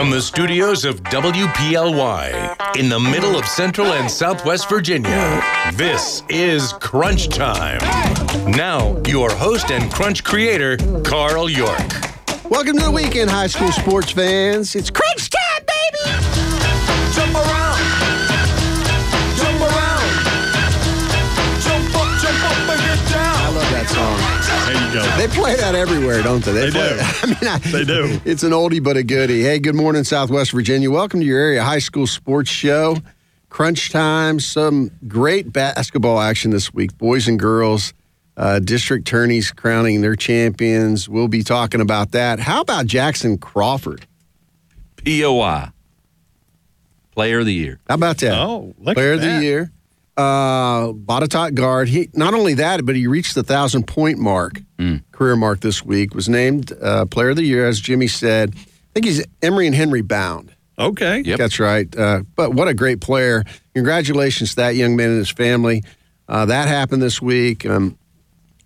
From the studios of WPLY in the middle of Central and Southwest Virginia, this is Crunch Time. Now, your host and Crunch creator, Carl York. Welcome to the weekend, high school sports fans. It's Crunch They play that everywhere, don't they? They play do. I mean, I, They do. It's an oldie but a goodie. Hey, good morning, Southwest Virginia. Welcome to your area high school sports show. Crunch time. Some great basketball action this week. Boys and girls, uh, district tourneys crowning their champions. We'll be talking about that. How about Jackson Crawford? POI. Player of the year. How about that? Oh, look Player at of the year. Uh, Botetourt guard. He not only that, but he reached the thousand point mark, Mm. career mark this week. Was named uh, Player of the Year, as Jimmy said. I think he's Emory and Henry bound. Okay. Yep. That's right. Uh, but what a great player! Congratulations to that young man and his family. Uh, that happened this week. Um,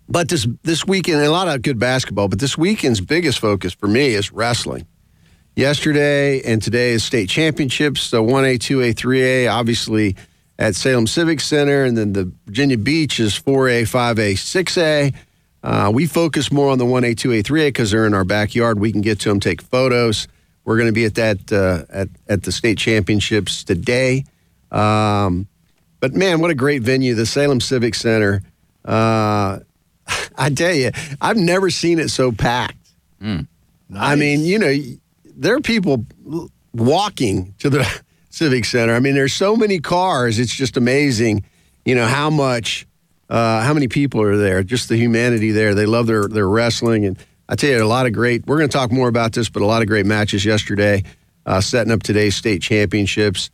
but this this weekend, a lot of good basketball. But this weekend's biggest focus for me is wrestling. Yesterday and today is state championships. So 1A, 2A, 3A, obviously at Salem Civic Center, and then the Virginia Beach is 4A, 5A, 6A. Uh, we focus more on the 1A, 2A, 3A because they're in our backyard. We can get to them, take photos. We're going to be at that uh, at at the state championships today. Um, but man, what a great venue, the Salem Civic Center. Uh, I tell you, I've never seen it so packed. I mean, you know, there are people walking to the Civic Center. I mean, there's so many cars. It's just amazing, you know, how much, uh, how many people are there. Just the humanity there. They love their their wrestling, and I tell you, a lot of great. We're going to talk more about this, but a lot of great matches yesterday, uh, setting up today's state championships,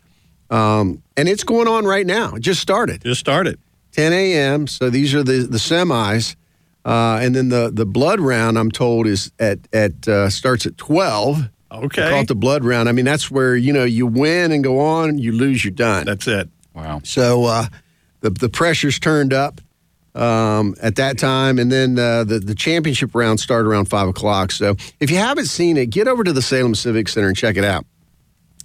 um, and it's going on right now. It just started. Just started. 10 a.m. So these are the the semis, uh, and then the the blood round. I'm told is at at uh, starts at 12. They call Okay. it the blood round. I mean, that's where you know you win and go on, you lose, you're done. That's it. Wow. So uh, the the pressure's turned up um, at that time, and then uh, the the championship round started around five o'clock. So if you haven't seen it, get over to the Salem Civic Center and check it out.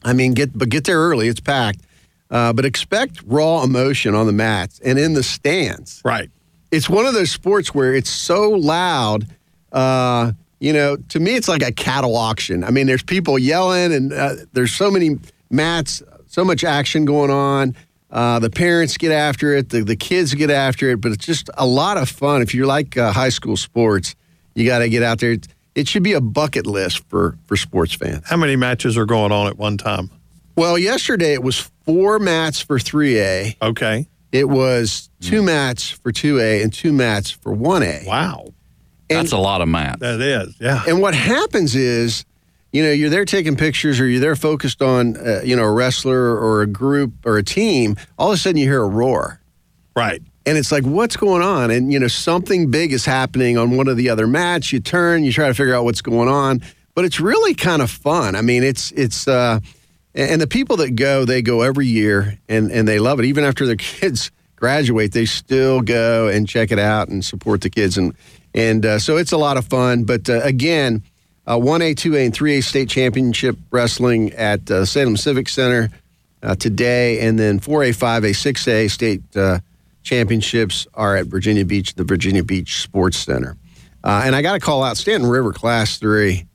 I mean, get but get there early; it's packed. Uh, but expect raw emotion on the mats and in the stands Right. it's one of those sports where it's so loud. Uh, you know, to me, it's like a cattle auction. I mean, there's people yelling, and uh, there's so many mats, so much action going on. Uh, the parents get after it, the, the kids get after it, but it's just a lot of fun. If you like uh, high school sports, you got to get out there. It, it should be a bucket list for for sports fans. How many matches are going on at one time? Well, yesterday it was four mats for 3A. Okay. It was two mats for 2A and two mats for 1A. Wow. That's a lot of math. That is. Yeah. And what happens is, you know, you're there taking pictures or you're there focused on, uh, you know, a wrestler or a group or a team. All of a sudden you hear a roar. Right. And it's like, what's going on? And, you know, something big is happening on one of the other mats. You turn, you try to figure out what's going on. But it's really kind of fun. I mean, it's, it's, uh, and the people that go, they go every year and, and they love it. Even after their kids graduate, they still go and check it out and support the kids. And, and uh, so it's a lot of fun. But uh, again, uh, 1A, 2A, and 3A state championship wrestling at uh, Salem Civic Center uh, today. And then 4A, 5A, 6A state uh, championships are at Virginia Beach, the Virginia Beach Sports Center. Uh, and I got to call out Stanton River Class 3.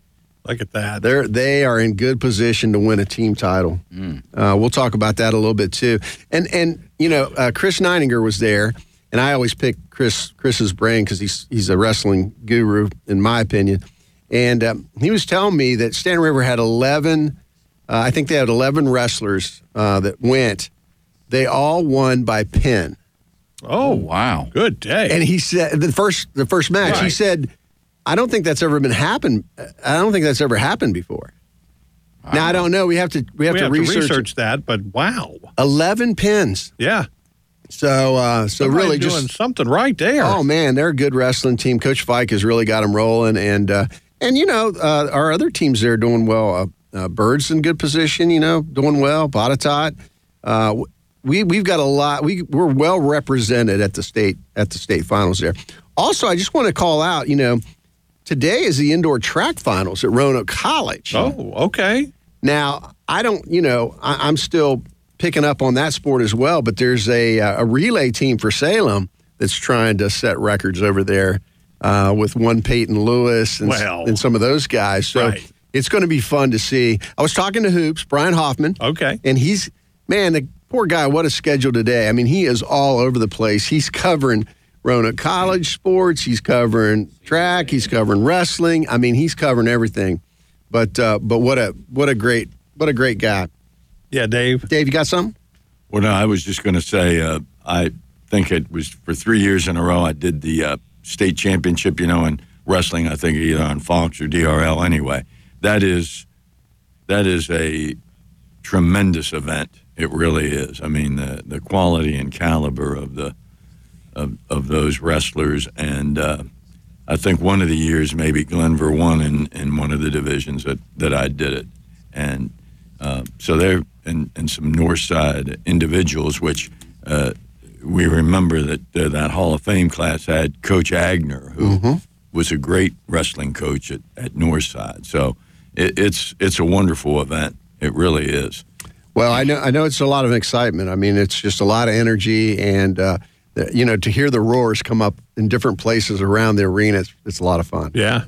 Look at that. They're they are in good position to win a team title. Uh, we'll talk about that a little bit too. And and you know uh, Chris Neininger was there, and I always pick Chris Chris's brain because he's he's a wrestling guru in my opinion. And um, he was telling me that Stan River had eleven. Uh, I think they had eleven wrestlers uh, that went. They all won by pin. Oh, Wow. good day. And he said the first the first match. He said, "I don't think that's ever been happened. I don't think that's ever happened before." Now I don't know. We have to we have, we to, have research, to research that, but wow. eleven pins. Yeah. So uh, so really doing just something right there. oh man, they're a good wrestling team. Coach Fike has really got them rolling, and uh, and you know uh, our other teams there are doing well. Uh, uh, Byrd's in good position, you know, doing well. Botetourt. Uh, we we've got a lot. We we're well represented at the state at the state finals there. Also, I just want to call out, you know, today is the indoor track finals at Roanoke College. Oh, okay. Now, I don't, you know, I, I'm still picking up on that sport as well, but there's a, uh, a relay team for Salem that's trying to set records over there uh, with one Peyton Lewis and, Well. and some of those guys. So Right. it's going to be fun to see. I was talking to Hoops, Brian Hoffman. Okay. And he's, man, the poor guy, what a schedule today. I mean, he is all over the place. He's covering Roanoke College sports, he's covering track, he's covering wrestling. I mean, he's covering everything. But uh, but what a what a great what a great guy. Yeah, Dave. Dave, you got something? Well, no, I was just going to say, uh, I think it was for three years in a row. I did the uh, state championship, you know, in wrestling. I think either on Fox or DRL. Anyway, that is that is a tremendous event. It really is. I mean, the the quality and caliber of the of, of those wrestlers, and uh, I think one of the years maybe Glenvar won in, in one of the divisions that, that I did it, and uh, so there and, and some North Side individuals, which uh, we remember that uh, that Hall of Fame class had Coach Agner, who was a great wrestling coach at, at North Side. So it, it's it's a wonderful event. It really is. Well, I know I know it's a lot of excitement. I mean, it's just a lot of energy, and uh, you know, to hear the roars come up in different places around the arena, it's, it's a lot of fun. Yeah.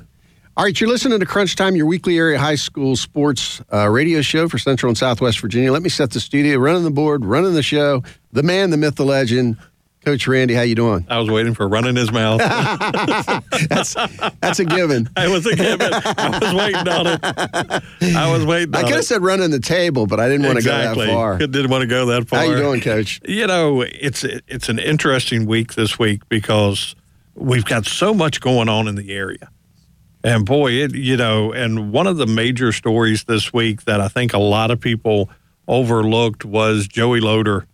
All right, you're listening to Crunch Time, your weekly area high school sports uh, radio show for Central and Southwest Virginia. Let me set the studio, running the board, running the show. The man, the myth, the legend, Coach Randy. How you doing? I was waiting for running his mouth. That's that's a given. I was a given. I was waiting on it. I was waiting I could it. have said running the table, but I didn't want to go that far. Didn't want to go that far. How you doing, Coach? You know, it's it's an interesting week this week because we've got so much going on in the area. And boy, it you know, and one of the major stories this week that I think a lot of people overlooked was Joey Loader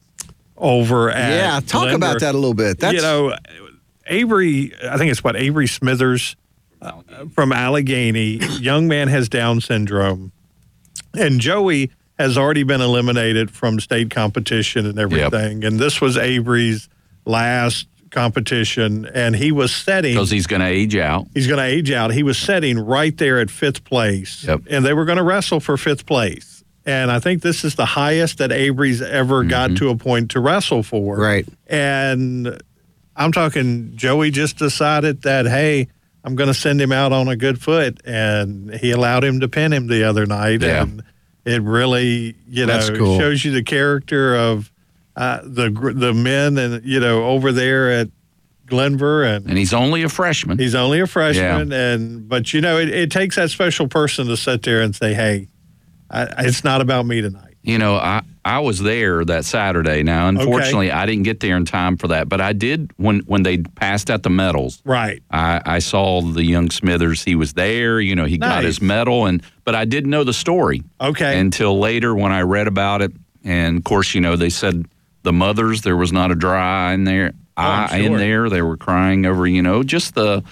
over at Yeah, talk Lender. about that a little bit. That's you know, Avery. I think it's what Avery Smithers uh, from Alleghany. young man has Down syndrome, and Joey has already been eliminated from state competition and everything. And this was Avery's last competition, and he was setting because he's going to age out. he's going to age out. He was setting right there at fifth place, Yep. and they were going to wrestle for fifth place. And I think this is the highest that Avery's ever mm-hmm. got to a point to wrestle for. Right. And I'm talking, Joey just decided that, hey, I'm going to send him out on a good foot. And he allowed him to pin him the other night. Yeah. And it really, you know, cool. shows you the character of uh, the the men and, you know, over there at Glenvar and And he's only a freshman. He's only a freshman, and but you know, it, it takes that special person to sit there and say, "Hey, I, it's not about me tonight." You know, I, I was there that Saturday. Now, unfortunately, I didn't get there in time for that, but I did when when they passed out the medals. Right. I, I saw the young Smithers. He was there. You know, he got his medal, and but I didn't know the story Okay. until later when I read about it. And of course, you know, they said the mothers there was not a dry eye in there. Oh, eye in there, they were crying over you know just the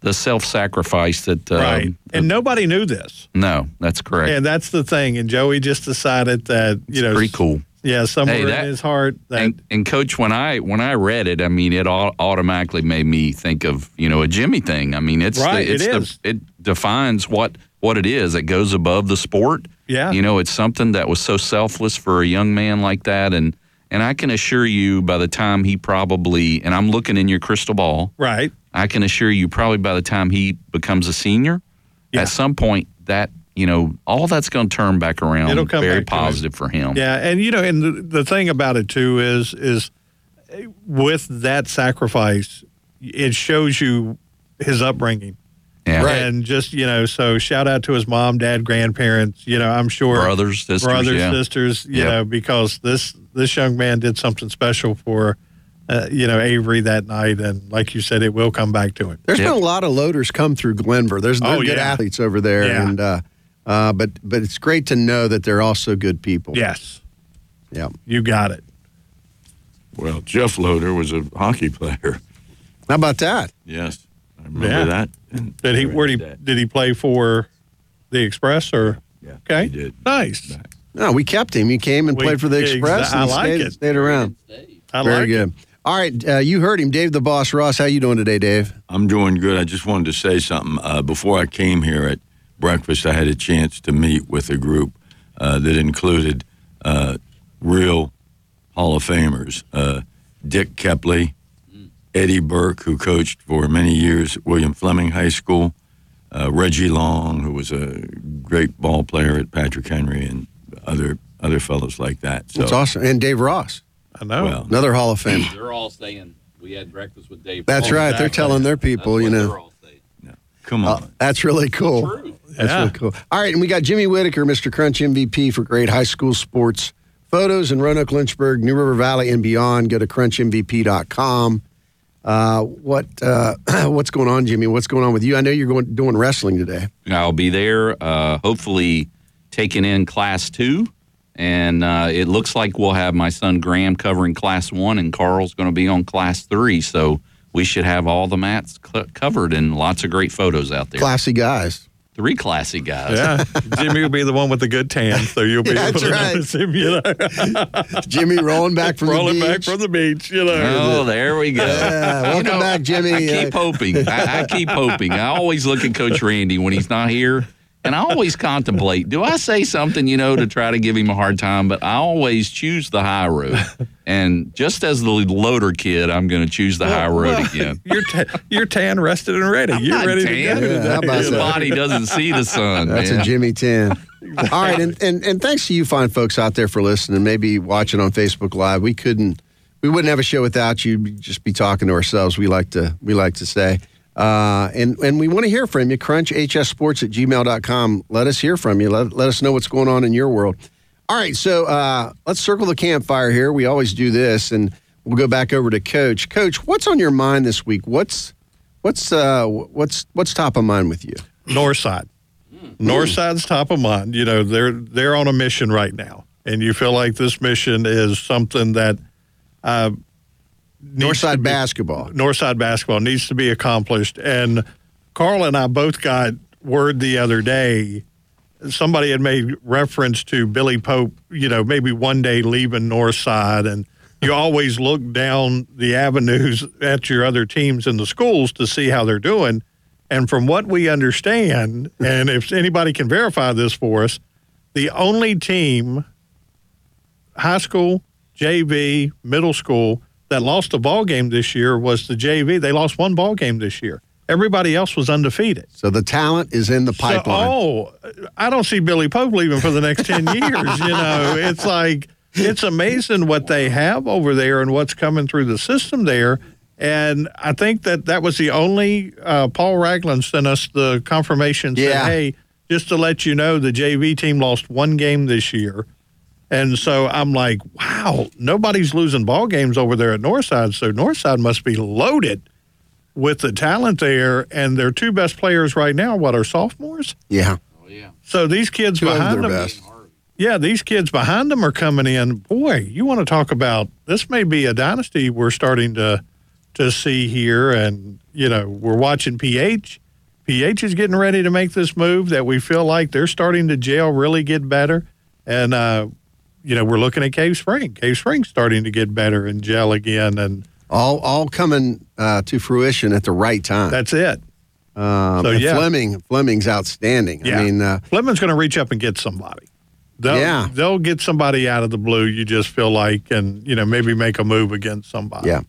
the self sacrifice that. Uh, right. And nobody knew this, no, that's correct. and that's the thing. And Joey just decided that you know, Pretty cool. Yeah, somewhere Hey, that- in his heart that And, and coach, when I when I read it, I mean, it all automatically made me think of you know a Jimmy thing. I mean, it's Right, the, it's it the it defines what what it is. It goes above the sport. Yeah. you know, it's something that was so selfless for a young man like that, and and I can assure you, by the time he probably and I'm looking in your crystal ball, right. I can assure you, probably by the time he becomes a senior, Yeah. at some point that you know all that's going to turn back around. It'll come very him. positive for him. Yeah, and you know, and the, the thing about it too is is with that sacrifice, it shows you his upbringing. Yeah. And just, you know, so shout out to his mom, dad, grandparents, you know, I'm sure Brothers, sisters, brothers, yeah. sisters, you Yep. know, because this this young man did something special for uh, you know, Avery that night and like you said it will come back to him. There's Yep. been a lot of loaders come through Glenvar. There's they're Oh, good yeah. athletes over there, Yeah. and uh, uh, but but it's great to know that they're also good people. Yes. yeah. You got it. Well, Jeff Loader was a hockey player. How about that? Yes, I remember Yeah. that. And Did he where did he did he play for the Express or Yeah, Okay. he did. Nice. No, we kept him. He came and We- played for the exa- Express. and I like stayed, it. stayed around. I Very like good. All right, uh, you heard him, Dave the Boss Ross. How you doing today, Dave? I'm doing good. I just wanted to say something. Uh, before I came here at breakfast, I had a chance to meet with a group uh, that included uh, real Hall of Famers. Uh, Dick Kepley, Eddie Burke, who coached for many years at William Fleming High School, uh, Reggie Long, who was a great ball player at Patrick Henry, and other other fellows like that. So, It's awesome. And Dave Ross, I know. well, another Hall of Fame. They're all saying we had breakfast with Dave. That's right. They're telling their people, you know. all saying. come Uh, on. that's really cool. True. That's Yeah. really cool. All right, and we got Jimmy Whitaker, Mr. Crunch MVP for great high school sports photos in Roanoke, Lynchburg, New River Valley, and beyond. Go to crunchmvp.com. Uh, what uh, what's going on, Jimmy? What's going on with you? I know you're going doing wrestling today. I'll be there, uh, hopefully taking in class two. And uh, it looks like we'll have my son Graham covering class one, and Carl's going to be on class three. So we should have all the mats cl- covered and lots of great photos out there. Classy guys. Three classy guys. Yeah, Jimmy will be the one with the good tan, so you'll be That's able to right. notice him. You know, Jimmy rolling back from rolling the back beach. from the beach. You know, Oh, there we go. Yeah, welcome back, Jimmy. I keep Uh, hoping. I, I keep hoping. I always look at Coach Randy when he's not here, and I always contemplate: do I say something, you know, to try to give him a hard time? But I always choose the high road. And just as the loader kid, I'm going to choose the high road Well, again. You're ta- you're tan, rested, and ready. you're not ready tan. to go. Yeah, today. how about His that? body doesn't see the sun. That's man. a Jimmy 10. All right, and, and and thanks to you fine folks out there for listening, maybe watching on Facebook Live. We couldn't we wouldn't have a show without you. We'd just be talking to ourselves, we like to we like to say. Uh, and and we want to hear from you. CrunchHSSports at gmail.com. Let us hear from you. Let, let us know what's going on in your world. All right, so uh, let's circle the campfire here. We always do this, and we'll go back over to Coach. Coach, what's on your mind this week? What's what's uh, what's what's top of mind with you? Northside. Northside's top of mind. You know, they're they're on a mission right now, and you feel like this mission is something that uh, Northside basketball. Northside basketball needs to be accomplished. And Carl and I both got word the other day. Somebody had made reference to Billy Pope, you know, maybe one day leaving Northside, and you always look down the avenues at your other teams in the schools to see how they're doing. And from what we understand, and if anybody can verify this for us, the only team, high school, JV, middle school, that lost a ball game this year was the JV. They lost one ball game this year. Everybody else was undefeated. So the talent is in the So, pipeline. oh, I don't see Billy Pope leaving for the next 10 years. You know, it's like, it's amazing what they have over there and what's coming through the system there. And I think that that was the only, uh, Paul Ragland sent us the confirmation said, Yeah. hey, just to let you know, the JV team lost one game this year. And so I'm like, wow, nobody's losing ball games over there at Northside. So Northside must be loaded with the talent there. And their two best players right now, what are sophomores? yeah. Oh, yeah. So these kids Two behind them, best. yeah, these kids behind them are coming in. Boy, you want to talk about this? May be a dynasty we're starting to to see here, and you know we're watching PH. PH is getting ready to make this move that we feel like they're starting to gel, really get better, and uh, you know we're looking at Cave Spring. Cave Spring's starting to get better and gel again, and All all coming uh, to fruition at the right time. that's it. Um, so, yeah. Fleming Fleming's outstanding. Yeah. I mean, uh, Fleming's going to reach up and get somebody. They'll, Yeah. they'll get somebody out of the blue. You just feel like, and you know, maybe make a move against somebody. yeah,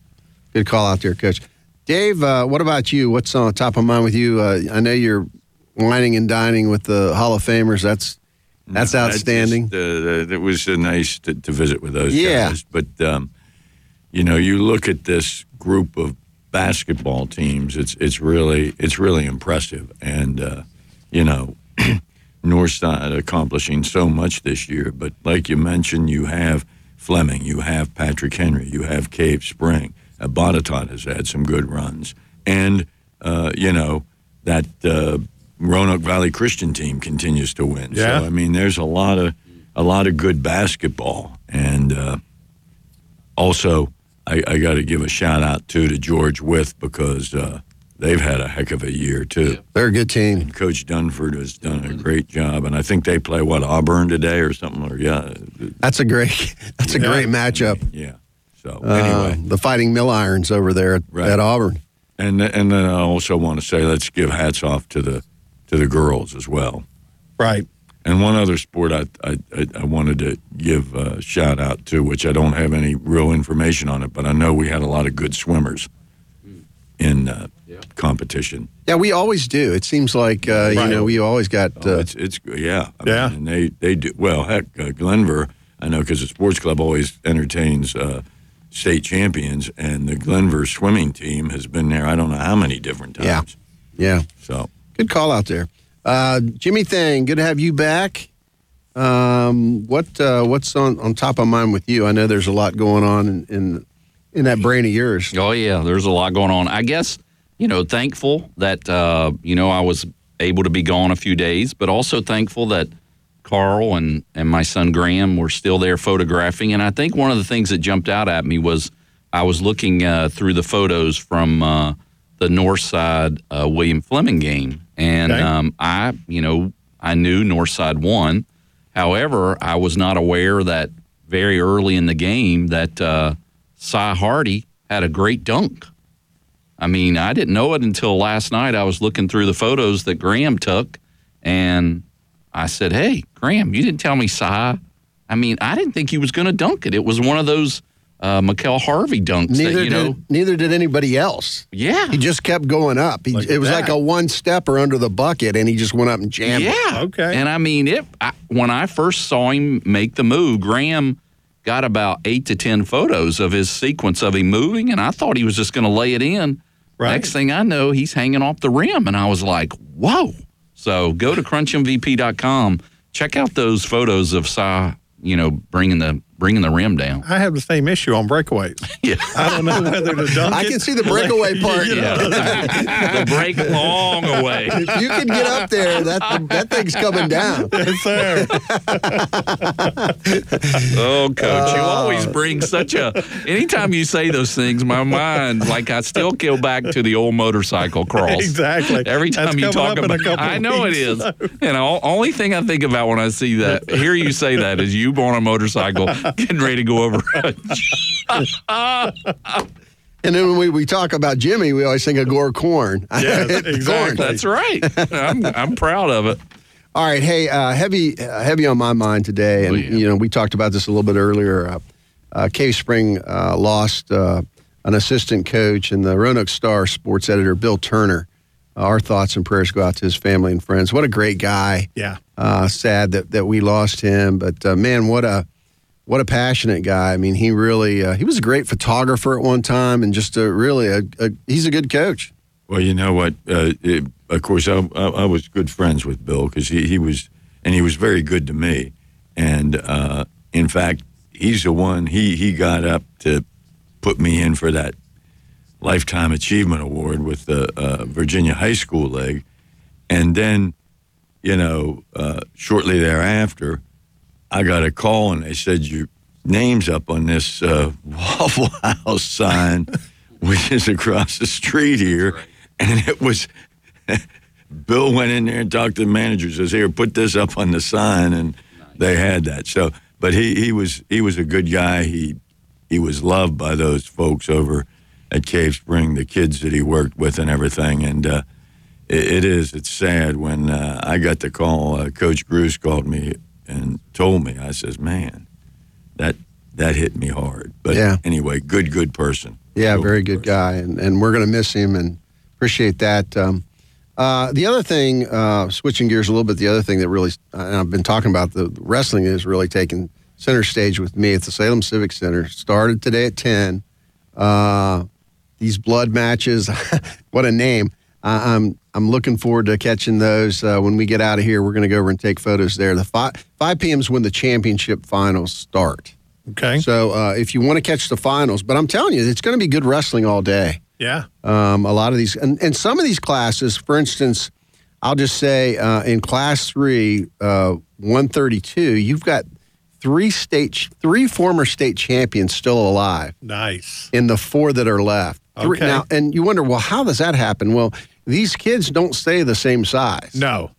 good call out there, Coach. Dave, uh, what about you? What's on top of mind with you? Uh, I know you're whining and dining with the Hall of Famers. That's that's No, outstanding. just, uh, it was uh, nice to, to visit with those Yeah. guys. But, um, you know, you look at this group of basketball teams, it's, it's, really, it's really impressive. And, uh, you know, Northside accomplishing so much this year. But like you mentioned, you have Fleming, you have Patrick Henry, you have Cave Spring. Uh, Botetourt has had some good runs. And, uh, you know, that uh, Roanoke Valley Christian team continues to win. Yeah. So, I mean, there's a lot of a lot of good basketball. And uh, also, I, I got to give a shout out too to George Wythe because uh, they've had a heck of a year too. They're a good team. And Coach Dunford has done a great job, and I think they play what Auburn today or something. Or yeah, That's a great that's a great matchup. yeah. So Uh, anyway, the Fighting Mill Irons over there at, Right. at Auburn. and and then I also want to say let's give hats off to the to the girls as well. Right. And one other sport I I, I, I wanted to give a shout out to, which I don't have any real information on it, but I know we had a lot of good swimmers in uh, competition. Yeah, we always do. It seems like uh, you know we always got. Oh, Uh, it's it's yeah, I Yeah. mean, and they they do well. Heck, uh, Glenvar, I know because the sports club always entertains uh, state champions, and the Glenvar swimming team has been there. I don't know how many different times. Yeah. times. yeah, So good call out there, uh, Jimmy. Thing, good to have you back. Um, what uh, what's on, on top of mind with you? I know there's a lot going on in in, in that brain of yours. Oh yeah, there's a lot going on. I guess you know, thankful that uh, you know I was able to be gone a few days, but also thankful that Carl and and my son Graham were still there photographing. And I think one of the things that jumped out at me was I was looking uh, through the photos from uh, the North Side uh, William Fleming game, and Okay. um, I you know I knew North Side won. However, I was not aware that very early in the game that uh, Cy Hardy had a great dunk. I mean, I didn't know it until last night. I was looking through the photos that Graham took, and I said, "Hey, Graham, you didn't tell me Cy." I mean, I didn't think he was going to dunk it. It was one of those uh, Mikel Harvey dunks Neither that you know. did neither did anybody else. Yeah, He just kept going up. He, it at was like a one stepper under the bucket, and he just went up and jammed. it. Yeah. Okay. And I mean, it. I, when I first saw him make the move, Graham got about eight to ten photos of his sequence of him moving, and I thought he was just going to lay it in. Right. Next thing I know, he's hanging off the rim, and I was like, "Whoa!" So go to crunchmvp.com, check out those photos of Cy, you know, bringing the bringing the rim down. I have the same issue on breakaways. Yeah. I don't know whether to dunk it. I it. can see the breakaway part. You know, the break long away. If you can get up there, that that thing's coming down. It's there. Oh, coach, you always uh. bring such a. Anytime you say those things, my mind, like I still go back to the old motorcycle cross. Exactly. Every That's time you talk up in a about, couple I know it weeks, is. And the only thing I think about when I see that, hear you say that, is you on a motorcycle getting ready to go over. And then when we, we talk about Jimmy, we always think of Gore Corn. Yeah, Corn. exactly. That's right. I'm, I'm proud of it. All right, hey, uh, heavy, uh, heavy on my mind today, and Oh, yeah. you know we talked about this a little bit earlier. Uh, uh, Cave Spring uh, lost uh, an assistant coach, and the Roanoke Star sports editor Bill Turner. Uh, our thoughts and prayers go out to his family and friends. What a great guy. Yeah. Uh, sad that that we lost him, but uh, man, what a what a passionate guy. I mean, he really uh, he was a great photographer at one time, and just a really a, a he's a good coach. Well, you know what? Uh, it, of course, I, I, I was good friends with Bill because he, he was, and he was very good to me. And uh, in fact, he's the one he he got up to put me in for that lifetime achievement award with the uh, Virginia High School League, and then, you know, uh, shortly thereafter, I got a call and they said your name's up on this uh, Waffle House sign, which is across the street here, and it was. Bill went in there and talked to the manager. Says, "Here, put this up on the sign," and they had that. So, but he he was he was a good guy. He he was loved by those folks over at Cave Spring, the kids that he worked with and everything. And uh, it, it is it's sad when uh, I got the call. Uh, Coach Bruce called me and told me. I says, "Man, that that hit me hard." But Yeah. anyway, good good person. Yeah, Real very good person. guy, and, and we're going to miss him and appreciate that. Um, uh, the other thing, uh, switching gears a little bit, the other thing that really, and I've been talking about, the wrestling is really taking center stage with me at the Salem Civic Center. Started today at 10. Uh, these blood matches, what a name. I, I'm I'm looking forward to catching those. Uh, when we get out of here, we're going to go over and take photos there. The 5, 5 p.m. is when the championship finals start. Okay. So uh, if you want to catch the finals, but I'm telling you, it's going to be good wrestling all day. Yeah. Um, a lot of these, and, and some of these classes, for instance, I'll just say uh, in class three, uh, 132, you've got three state, three former state champions still alive Nice. in the four that are left. Three- Okay. Now, and you wonder, well, how does that happen? Well, these kids don't stay the same size. No.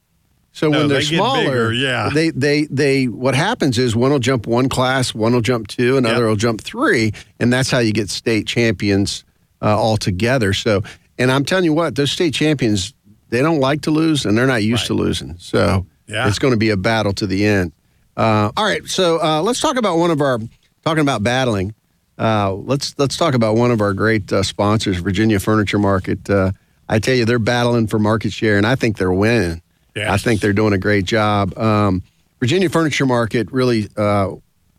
So No, when they're they smaller, bigger, yeah. they they they what happens is one will jump one class, one will jump two, another Yep. will jump three, and that's how you get state champions uh, all together. So, and I'm telling you what, those state champions they don't like to lose, and they're not used to losing. So Yeah. It's going to be a battle to the end. Uh, all right, so uh, let's talk about one of our talking about battling. Uh, let's let's talk about one of our great uh, sponsors, Virginia Furniture Market. I tell you, they're battling for market share, and I think they're winning. Yes. I think they're doing a great job. Um, Virginia Furniture Market really, uh,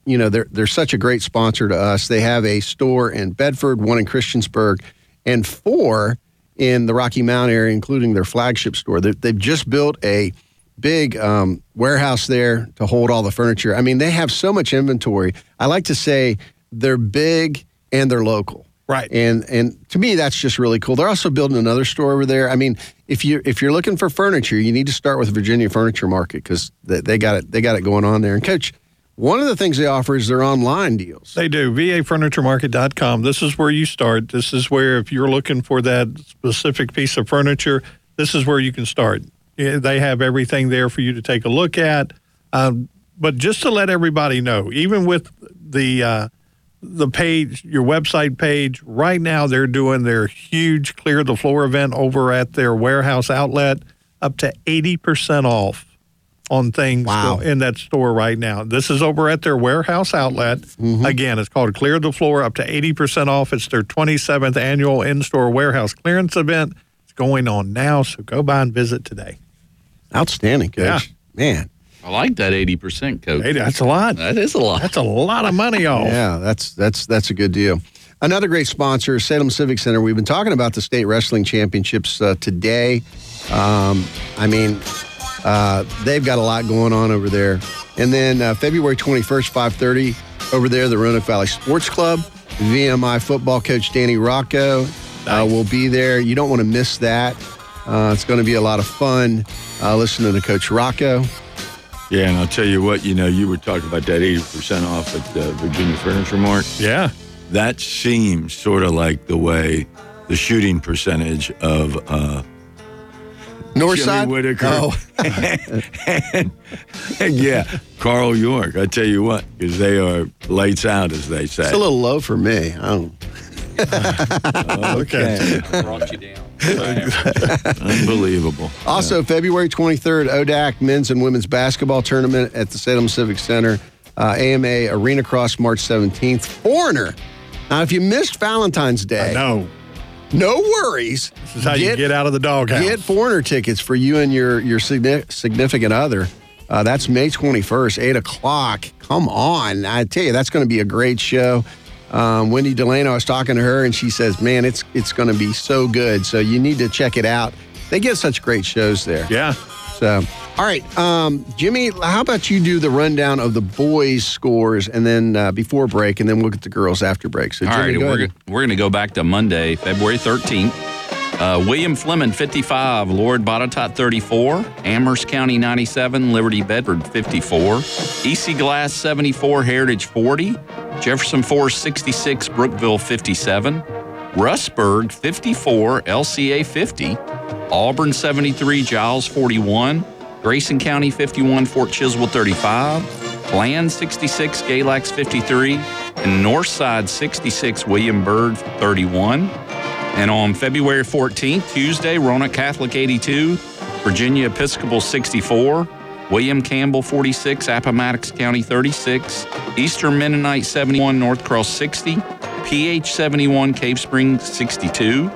you know, they're they're such a great sponsor to us. They have a store in Bedford, one in Christiansburg, and four in the Rocky Mount area, including their flagship store. They, they've just built a big um, warehouse there to hold all the furniture. I mean, they have so much inventory. I like to say they're big and they're local. Right. And and to me that's just really cool. They're also building another store over there. I mean, if you if you're looking for furniture, you need to start with Virginia Furniture Market cuz they, they got it they got it going on there. And coach, one of the things they offer is their online deals. They do. VAFurnitureMarket.com. This is where you start. This is where, if you're looking for that specific piece of furniture, this is where you can start. They have everything there for you to take a look at. Um, but just to let everybody know, even with the uh, the page, your website page, right now they're doing their huge clear the floor event over at their warehouse outlet, up to eighty percent off on things Wow. in that store right now. This is over at their warehouse outlet. Mm-hmm. Again, it's called Clear the Floor, up to 80% off. It's their 27th annual in store warehouse clearance event. It's going on now, so go by and visit today. Outstanding, coach. Yeah. Man. I like that 80% coach. Hey, that's a lot. That is a lot. That's a lot of money off. Yeah, that's that's that's a good deal. Another great sponsor, Salem Civic Center. We've been talking about the state wrestling championships uh, today. Um, I mean, uh, they've got a lot going on over there. And then uh, February 21st, 5:30, over there, the Roanoke Valley Sports Club. VMI football coach Danny Rocco uh, will be there. You don't want to miss that. Uh, it's going to be a lot of fun uh, listening to Coach Rocco. Yeah, and I'll tell you what, you know, you were talking about that 80% off at the Virginia Furniture Mart. Yeah. That seems sort of like the way the shooting percentage of uh, Northside. Jimmy Whitaker. Oh, and, and yeah, Carl York. I tell you what, because they are lights out, as they say. it's a little low for me. I don't. okay. brought you down. Unbelievable. Also, February 23rd, ODAC men's and women's basketball tournament at the Salem Civic Center. Uh, AMA Arena Cross, March 17th. Foreigner. Now, if you missed Valentine's Day, No. no worries. This is how you get out of the doghouse. Get foreigner tickets for you and your your significant other. Uh, that's May 21st, 8 o'clock. Come on. I tell you, that's going to be a great show. Um, Wendy Delano, I was talking to her, and she says, man, it's, it's going to be so good. So you need to check it out. They get such great shows there. yeah. So, all right, um, Jimmy, how about you do the rundown of the boys' scores, and then uh, before break, and then we'll get the girls after break. So, All Jimmy, right, go we're, ahead. go- we're going to go back to Monday, February 13th. Uh, William Fleming, 55. Lord Botetourt, 34. Amherst County, 97. Liberty Bedford, 54. EC Glass, 74. Heritage, 40. Jefferson Forest, 66. Brookville, 57. Rustburg, 54. LCA, 50. Auburn, 73. Giles, 41. Grayson County, 51. Fort Chiswell, 35. Bland, 66. Galax, 53. And Northside, 66. William Byrd, 31. And on February 14th, Tuesday, Rona Catholic 82, Virginia Episcopal 64, William Campbell 46, Appomattox County 36, Eastern Mennonite 71, North Cross 60, PH 71, Cave Springs 62.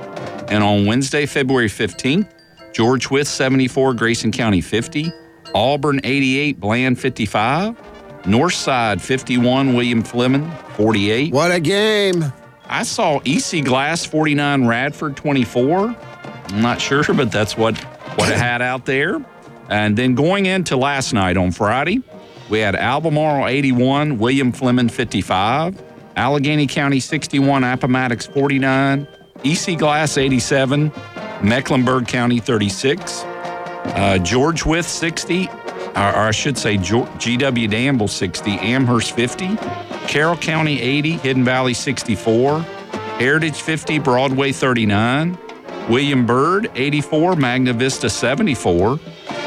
And on Wednesday, February 15th, George Wythe 74, Grayson County 50, Auburn 88, Bland 55, Northside 51, William Fleming 48. What a game. I saw EC Glass 49, Radford 24. I'm not sure, but that's what what it had out there. And then going into last night on Friday, we had Albemarle 81, William Fleming 55, Alleghany County 61, Appomattox 49, EC Glass 87, Mecklenburg County 36, uh, George Wythe 60, or, or I should say GW Danville 60, Amherst 50, Carroll County 80, Hidden Valley 64, Heritage 50, Broadway 39, William Byrd 84, Magna Vista 74,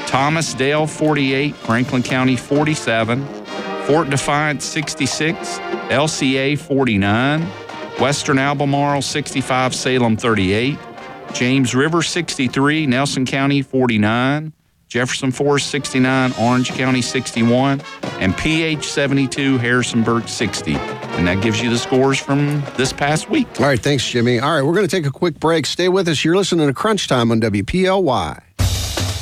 Thomas Dale 48, Franklin County 47, Fort Defiance 66, LCA 49, Western Albemarle 65, Salem 38, James River 63, Nelson County 49, Jefferson Forest 69, Orange County 61, and PH 72, Harrisonburg 60. And that gives you the scores from this past week. All right, thanks, Jimmy. All right, we're going to take a quick break. Stay with us. You're listening to Crunch Time on WPLY.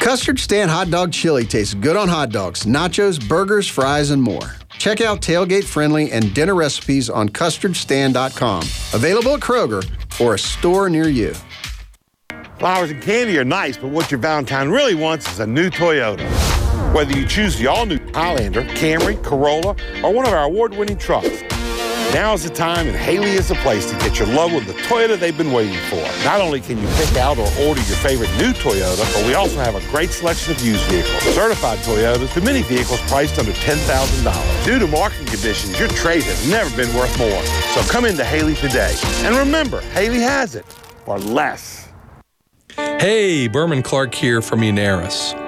Custard Stand Hot Dog Chili tastes good on hot dogs, nachos, burgers, fries, and more. Check out tailgate friendly and dinner recipes on custardstand.com. Available at Kroger or a store near you. Flowers and candy are nice, but what your Valentine really wants is a new Toyota. Whether you choose the all new Highlander, Camry, Corolla, or one of our award winning trucks, now is the time and Haley is the place to get your love with the Toyota they've been waiting for. Not only can you pick out or order your favorite new Toyota, but we also have a great selection of used vehicles. Certified Toyotas to many vehicles priced under $10,000. Due to market conditions, your trade has never been worth more. So come into Haley today. And remember, Haley has it for less. Hey, Berman Clark here from Munaris.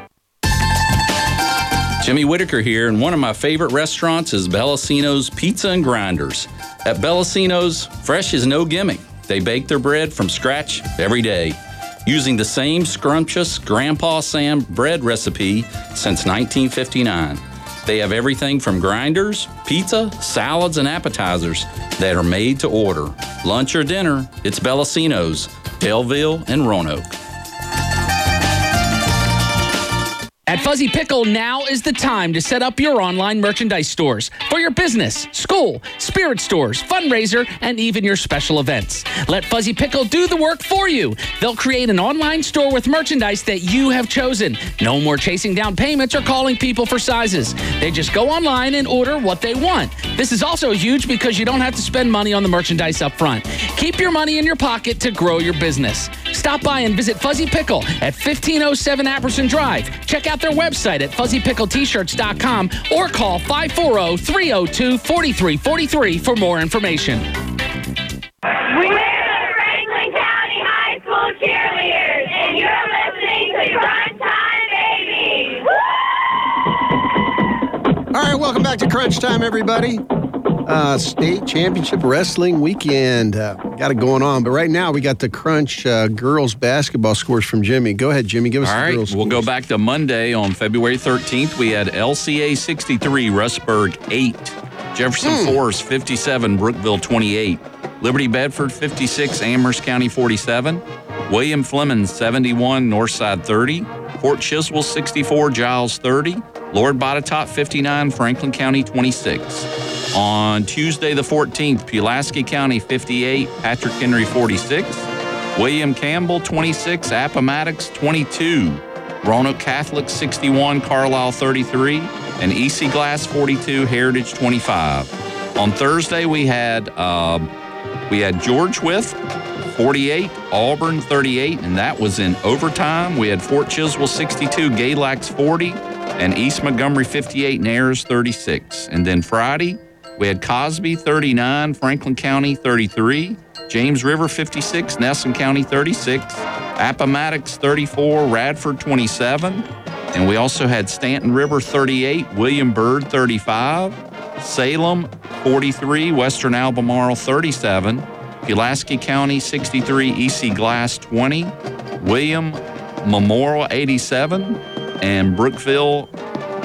Jimmy Whitaker here, and one of my favorite restaurants is Bellacino's Pizza and Grinders. At Bellacino's, fresh is no gimmick. They bake their bread from scratch every day, using the same scrumptious Grandpa Sam bread recipe since 1959. They have everything from grinders, pizza, salads, and appetizers that are made to order. Lunch or dinner, it's Bellacino's, Belleville, and Roanoke. At Fuzzy Pickle, now is the time to set up your online merchandise stores for your business, school, spirit stores, fundraiser, and even your special events. Let Fuzzy Pickle do the work for you. They'll create an online store with merchandise that you have chosen. No more chasing down payments or calling people for sizes. They just go online and order what they want. This is also huge because you don't have to spend money on the merchandise up front. Keep your money in your pocket to grow your business. Stop by and visit Fuzzy Pickle at 1507 Apperson Drive. Check out their website at fuzzypickletshirts.com or call 540 302 4343 for more information. We're the Franklin County High School cheerleaders, and you're listening to Crunch Time, baby! All right, welcome back to Crunch Time, everybody. Uh, state championship wrestling weekend. Uh, got it going on. But right now, we got the Crunch uh, girls basketball scores from Jimmy. Go ahead, Jimmy. Give us All right, we'll go back to Monday on February 13th. We had LCA 63, Rustburg 8, Jefferson Forest 57, Brookville 28, Liberty Bedford 56, Amherst County 47, William Fleming 71, Northside 30, Fort Chiswell 64, Giles 30, Lord Botetourt 59, Franklin County 26. On Tuesday the 14th, Pulaski County 58, Patrick Henry 46, William Campbell 26, Appomattox 22, Roanoke Catholic 61, Carlisle 33, and EC Glass 42, Heritage 25. On Thursday we had uh, we had George Wythe 48, Auburn 38, and that was in overtime. We had Fort Chiswell 62, Galax 40, and East Montgomery 58, Narrows 36. And then Friday we had Cosby 39, Franklin County 33, James River 56, Nelson County 36, Appomattox 34, Radford 27. And we also had Stanton River 38, William Byrd 35, Salem 43, Western Albemarle 37, Pulaski County 63, EC Glass 20, William Memorial 87, and Brookville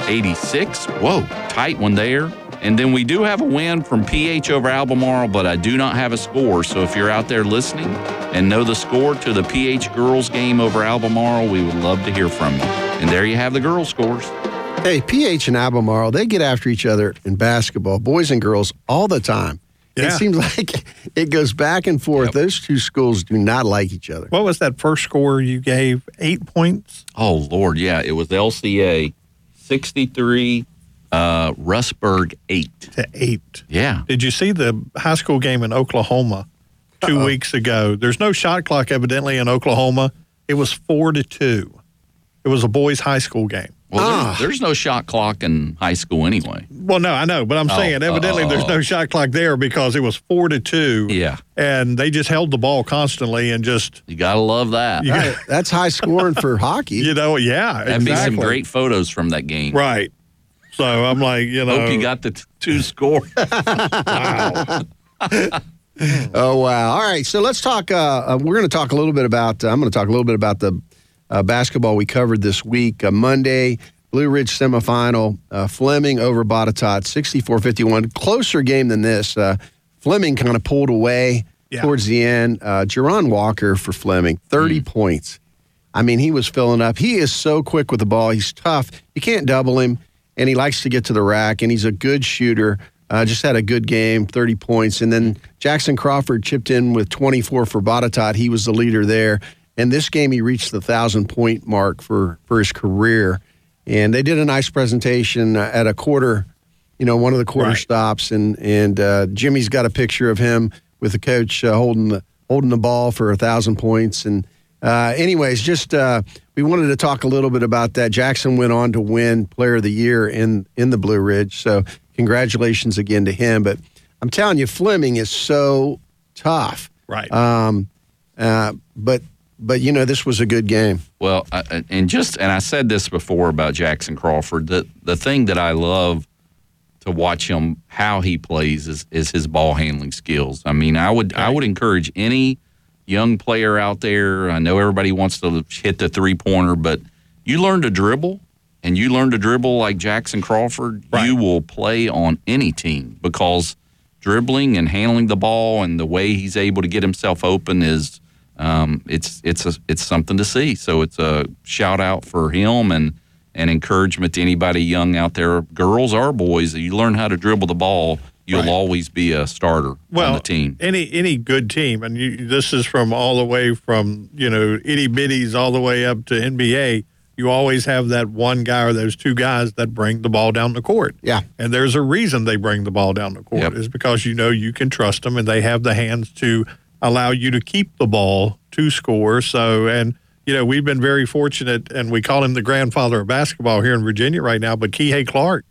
86. Whoa, tight one there. And then we do have a win from PH over Albemarle, but I do not have a score. So if you're out there listening and know the score to the PH girls game over Albemarle, we would love to hear from you. And there you have the girls' scores. Hey, PH and Albemarle, they get after each other in basketball, boys and girls, all the time. It seems like it goes back and forth. Those two schools do not like each other. What was that first score you gave? Eight points? Oh, Lord, yeah. It was LCA 63, uh, Rustburg 8. To eight. Yeah. Did you see the high school game in Oklahoma 2 weeks ago? There's no shot clock evidently in Oklahoma. It was four to two. It was a boys' high school game. Well, Ah. there's, there's no shot clock in high school anyway. Well, no, I know, but I'm Oh, saying evidently oh, there's no shot clock there because it was four to two. Yeah. And they just held the ball constantly and just You got to love that. You Right, That's high scoring for hockey. you know, yeah, That'd be some great photos from that game. Right. So I'm like, you know, Hope you got the t- two score. Oh wow! All right, so let's talk. Uh, uh, we're going to talk a little bit about. Uh, I'm going to talk a little bit about the uh, basketball we covered this week. Uh, Monday, Blue Ridge semifinal. Uh, Fleming over Botetourt, 64-51. Closer game than this. Uh, Fleming kind of pulled away Yeah. towards the end. Uh, Jerron Walker for Fleming, 30 points. I mean, he was filling up. He is so quick with the ball. He's tough. You can't double him, and he likes to get to the rack, and he's a good shooter. Uh, just had a good game, 30 points. And then Jackson Crawford chipped in with 24 for Botetourt. He was the leader there. And this game, he reached the 1,000 point mark for, for his career. And they did a nice presentation uh, at a quarter, you know, one of the quarter Right. stops. And, and uh, Jimmy's got a picture of him with the coach uh, holding, the, holding the ball for a 1,000 points. And, uh, anyways, just uh, we wanted to talk a little bit about that. Jackson went on to win Player of the Year in in the Blue Ridge, so congratulations again to him. But I'm telling you, Fleming is so tough. right. Um, uh, but but you know, this was a good game. Well, I, and just and I said this before about Jackson Crawford. The the thing that I love to watch him how he plays is is his ball handling skills. I mean, I would I would encourage any young player out there. I know everybody wants to hit the three pointer, but you learn to dribble and you learn to dribble like Jackson Crawford, you will play on any team because dribbling and handling the ball and the way he's able to get himself open is um, it's it's a, it's something to see. So it's a shout out for him and and encouragement to anybody young out there, girls or boys. You learn how to dribble the ball, you'll Right. always be a starter well, on the team. Any any good team, and you, this is from all the way from you know itty bitties all the way up to NBA. You always have that one guy or those two guys that bring the ball down the court. Yeah. And there's a reason they bring the ball down the court Yep. is because you know you can trust them and they have the hands to allow you to keep the ball to score. So, and you know, we've been very fortunate and we call him the grandfather of basketball here in Virginia right now, but Kihei Clark,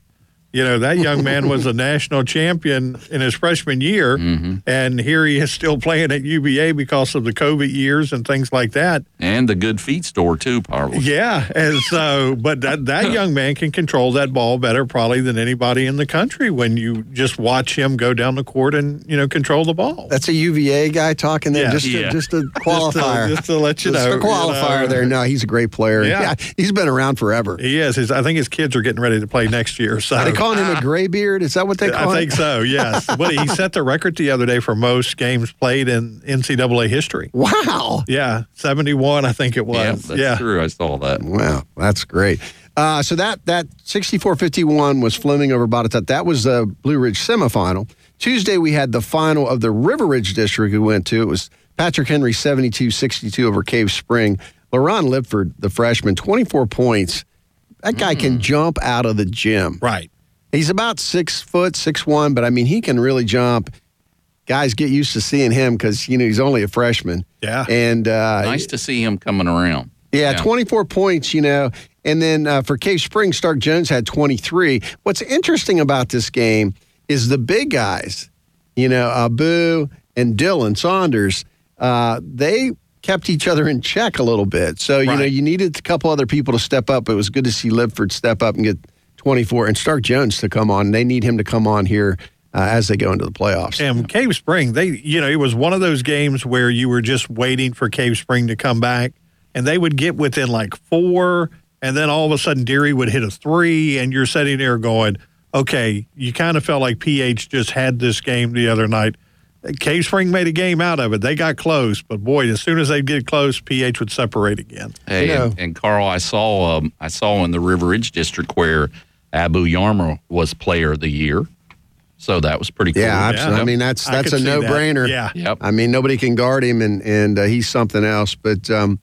you know, that young man was a national champion in his freshman year. Mm-hmm. And here he is still playing at UVA because of the COVID years and things like that. And the good feet store too, probably. Yeah, and so, but that that young man can control that ball better probably than anybody in the country when you just watch him go down the court and you know control the ball. That's a UVA guy talking there. Yeah. just Yeah. to, just a qualifier. just to let you Just know, a qualifier you know. there. No, he's a great player. Yeah. he's been around forever. He is. His, I think his kids are getting ready to play next year. So They calling him a graybeard. Is that what they call I him? think so. Yes. But he set the record the other day for most games played in NCAA history. Wow. Yeah, seventy-one. I think it was. Yeah, that's yeah. true. I saw that. Wow, that's great. Uh, so that that 64-51 was Fleming over Botetourt. That was the Blue Ridge semifinal. Tuesday we had the final of the River Ridge district we went to. It was Patrick Henry 72-62 over Cave Spring. LaRon Lipford, the freshman, 24 points. That guy can jump out of the gym. Right. He's about six foot, six one, but I mean he can really jump. Guys get used to seeing him because you know he's only a freshman. Yeah. And uh, Nice to see him coming around. yeah, 24 points, you know. And then uh, for Cave Spring, Stark Jones had 23. What's interesting about this game is the big guys, you know, Abu and Dylan Saunders, uh, they kept each other in check a little bit. So you know you needed a couple other people to step up. It was good to see Lipford step up and get 24, and Stark Jones to come on. They need him to come on here uh, as they go into the playoffs. And Cave Spring, they, you know, it was one of those games where you were just waiting for Cave Spring to come back, and they would get within like four, and then all of a sudden Deary would hit a three, and you're sitting there going, okay, you kind of felt like PH just had this game the other night. Cave Spring made a game out of it. They got close, but boy, as soon as they get close, PH would separate again. Hey, You know- and, and Carl, I saw um, I saw in the River Ridge district where Abu Yarmer was Player of the Year, so that was pretty cool. Yeah, absolutely. I mean, that's that's a see that. no brainer. Yeah. Yep. I mean, nobody can guard him, and and uh, he's something else. But um,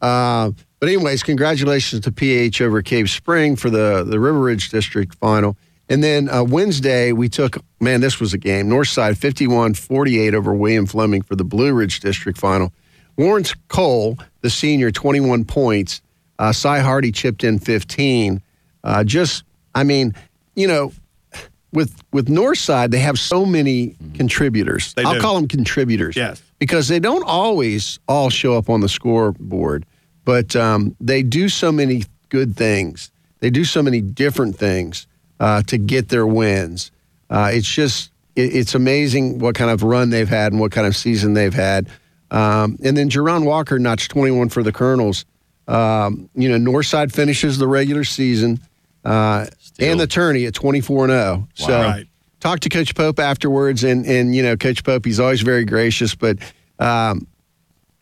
uh, but anyways, congratulations to PH over Cave Spring for the the River Ridge District final. And then uh, Wednesday, we took, man, this was a game. Northside 51 48 over William Fleming for the Blue Ridge District final. Lawrence Cole, the senior, 21 points. Uh, Cy Hardy chipped in 15. Uh, just, I mean, you know, with with Northside, they have so many contributors. They I'll do. call them contributors. Yes. Because they don't always all show up on the scoreboard, but um, they do so many good things. They do so many different things uh, to get their wins. Uh, it's just it, it's amazing what kind of run they've had and what kind of season they've had. Um, and then Jerron Walker notched 21 for the Colonels. Um, you know, Northside finishes the regular season uh, and the tourney at 24 and 0. So Right. talked to Coach Pope afterwards, and and you know, Coach Pope, he's always very gracious, but um,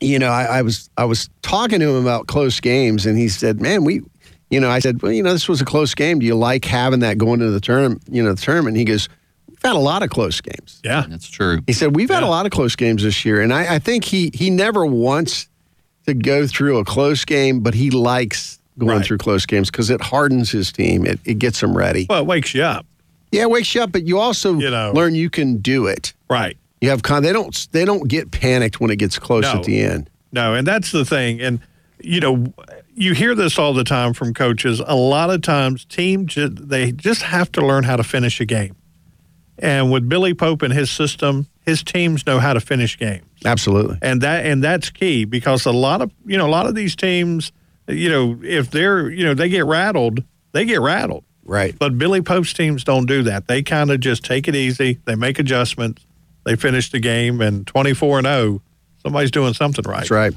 you know, I, I was I was talking to him about close games, and he said, "Man, we." You know, I said, well, you know, this was a close game. Do you like having that going into the tournament? You know, the tournament. He goes, we've had a lot of close games. Yeah. that's true. He said we've had a lot of close games this year, and I, I think he he never wants to go through a close game, but he likes going Right. through close games because it hardens his team. It, it gets him ready. Well, it wakes you up. Yeah, it wakes you up, but you also You know. learn you can do it. Right. You have con. They don't they don't get panicked when it gets close No. at the end. No, and that's the thing. And you know, you hear this all the time from coaches. A lot of times, teams they just have to learn how to finish a game. And with Billy Pope and his system, his teams know how to finish games, Absolutely. and that and that's key because a lot of you know a lot of these teams, you know, if they're you know they get rattled, they get rattled. Right. But Billy Pope's teams don't do that. They kind of just take it easy. They make adjustments. They finish the game, and twenty four and zero, somebody's doing something right. That's right.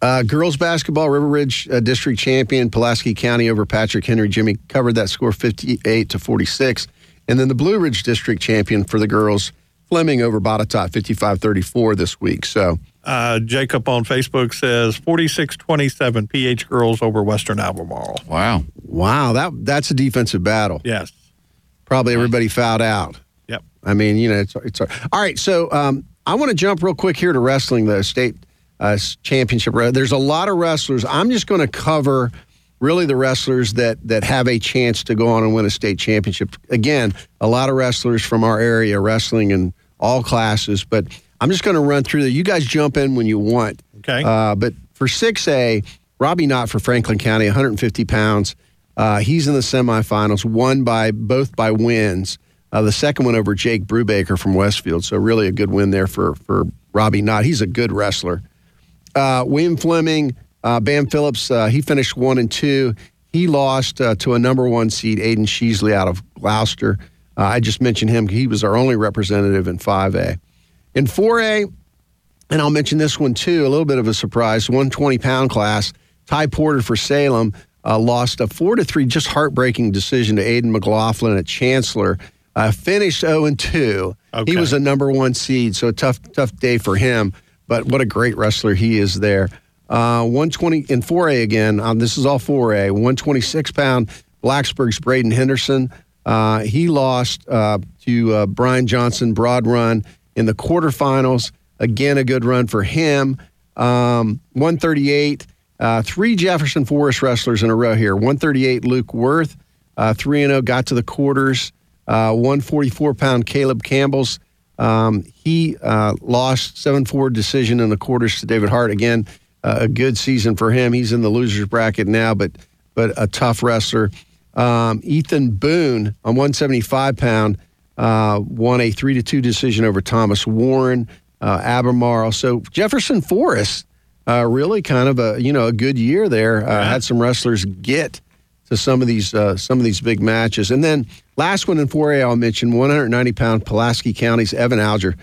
Uh, girls basketball, River Ridge uh, district champion, Pulaski County over Patrick Henry. Jimmy covered that score 58 to 46. And then the Blue Ridge district champion for the girls, Fleming over Botetourt 55 34 this week. So, Uh, Jacob on Facebook says 46 27 PH girls over Western Albemarle. Wow. wow, that that's a defensive battle. Yes. Probably everybody fouled out. Yep. I mean, you know, it's it's all right. So um, I want to jump real quick here to wrestling, the state uh, championship. There's a lot of wrestlers. I'm just going to cover really the wrestlers that that have a chance to go on and win a state championship. Again, a lot of wrestlers from our area wrestling in all classes, but I'm just going to run through that. You guys jump in when you want. Okay. Uh, but for 6A, Robbie Knott for Franklin County, 150 pounds. Uh, he's in the semifinals, won by both by wins. Uh, the second one over Jake Brubaker from Westfield. So really a good win there for for Robbie Knott. He's a good wrestler. Uh, William Fleming, uh, Bam Phillips, uh, he finished one and two. He lost uh, to a number one seed, Aiden Sheasley out of Gloucester. Uh, I just mentioned him. He was our only representative in 5A. In 4A, and I'll mention this one too, a little bit of a surprise. 120 pound class, Ty Porter for Salem uh, lost a four to three, just heartbreaking decision to Aiden McLaughlin at Chancellor. Uh, finished 0 and 2. Okay. He was a number one seed, so a tough, tough day for him. But what a great wrestler he is there. Uh, 120 in 4A again. Um, this is all 4A. 126 pound Blacksburg's Braden Henderson. Uh, he lost uh, to uh, Brian Johnson Broad Run in the quarterfinals. Again, a good run for him. Um, 138. Uh, three Jefferson Forest wrestlers in a row here. 138 Luke Worth, uh, 3 0, got to the quarters. Uh, 144 pound Caleb Campbell's. Um, he lost 7 4 decision in the quarters to David Hart. Again, a good season for him. He's in the losers bracket now, but but a tough wrestler. Um, Ethan Boone on 175 pound uh, won a 3 to 2 decision over Thomas Warren, uh, Albemarle. So Jefferson Forest uh, really kind of a you know a good year there. Uh, Had some wrestlers get to some of these uh, some of these big matches, and then last one in 4A I'll mention 190 pound Pulaski County's Evan Alger.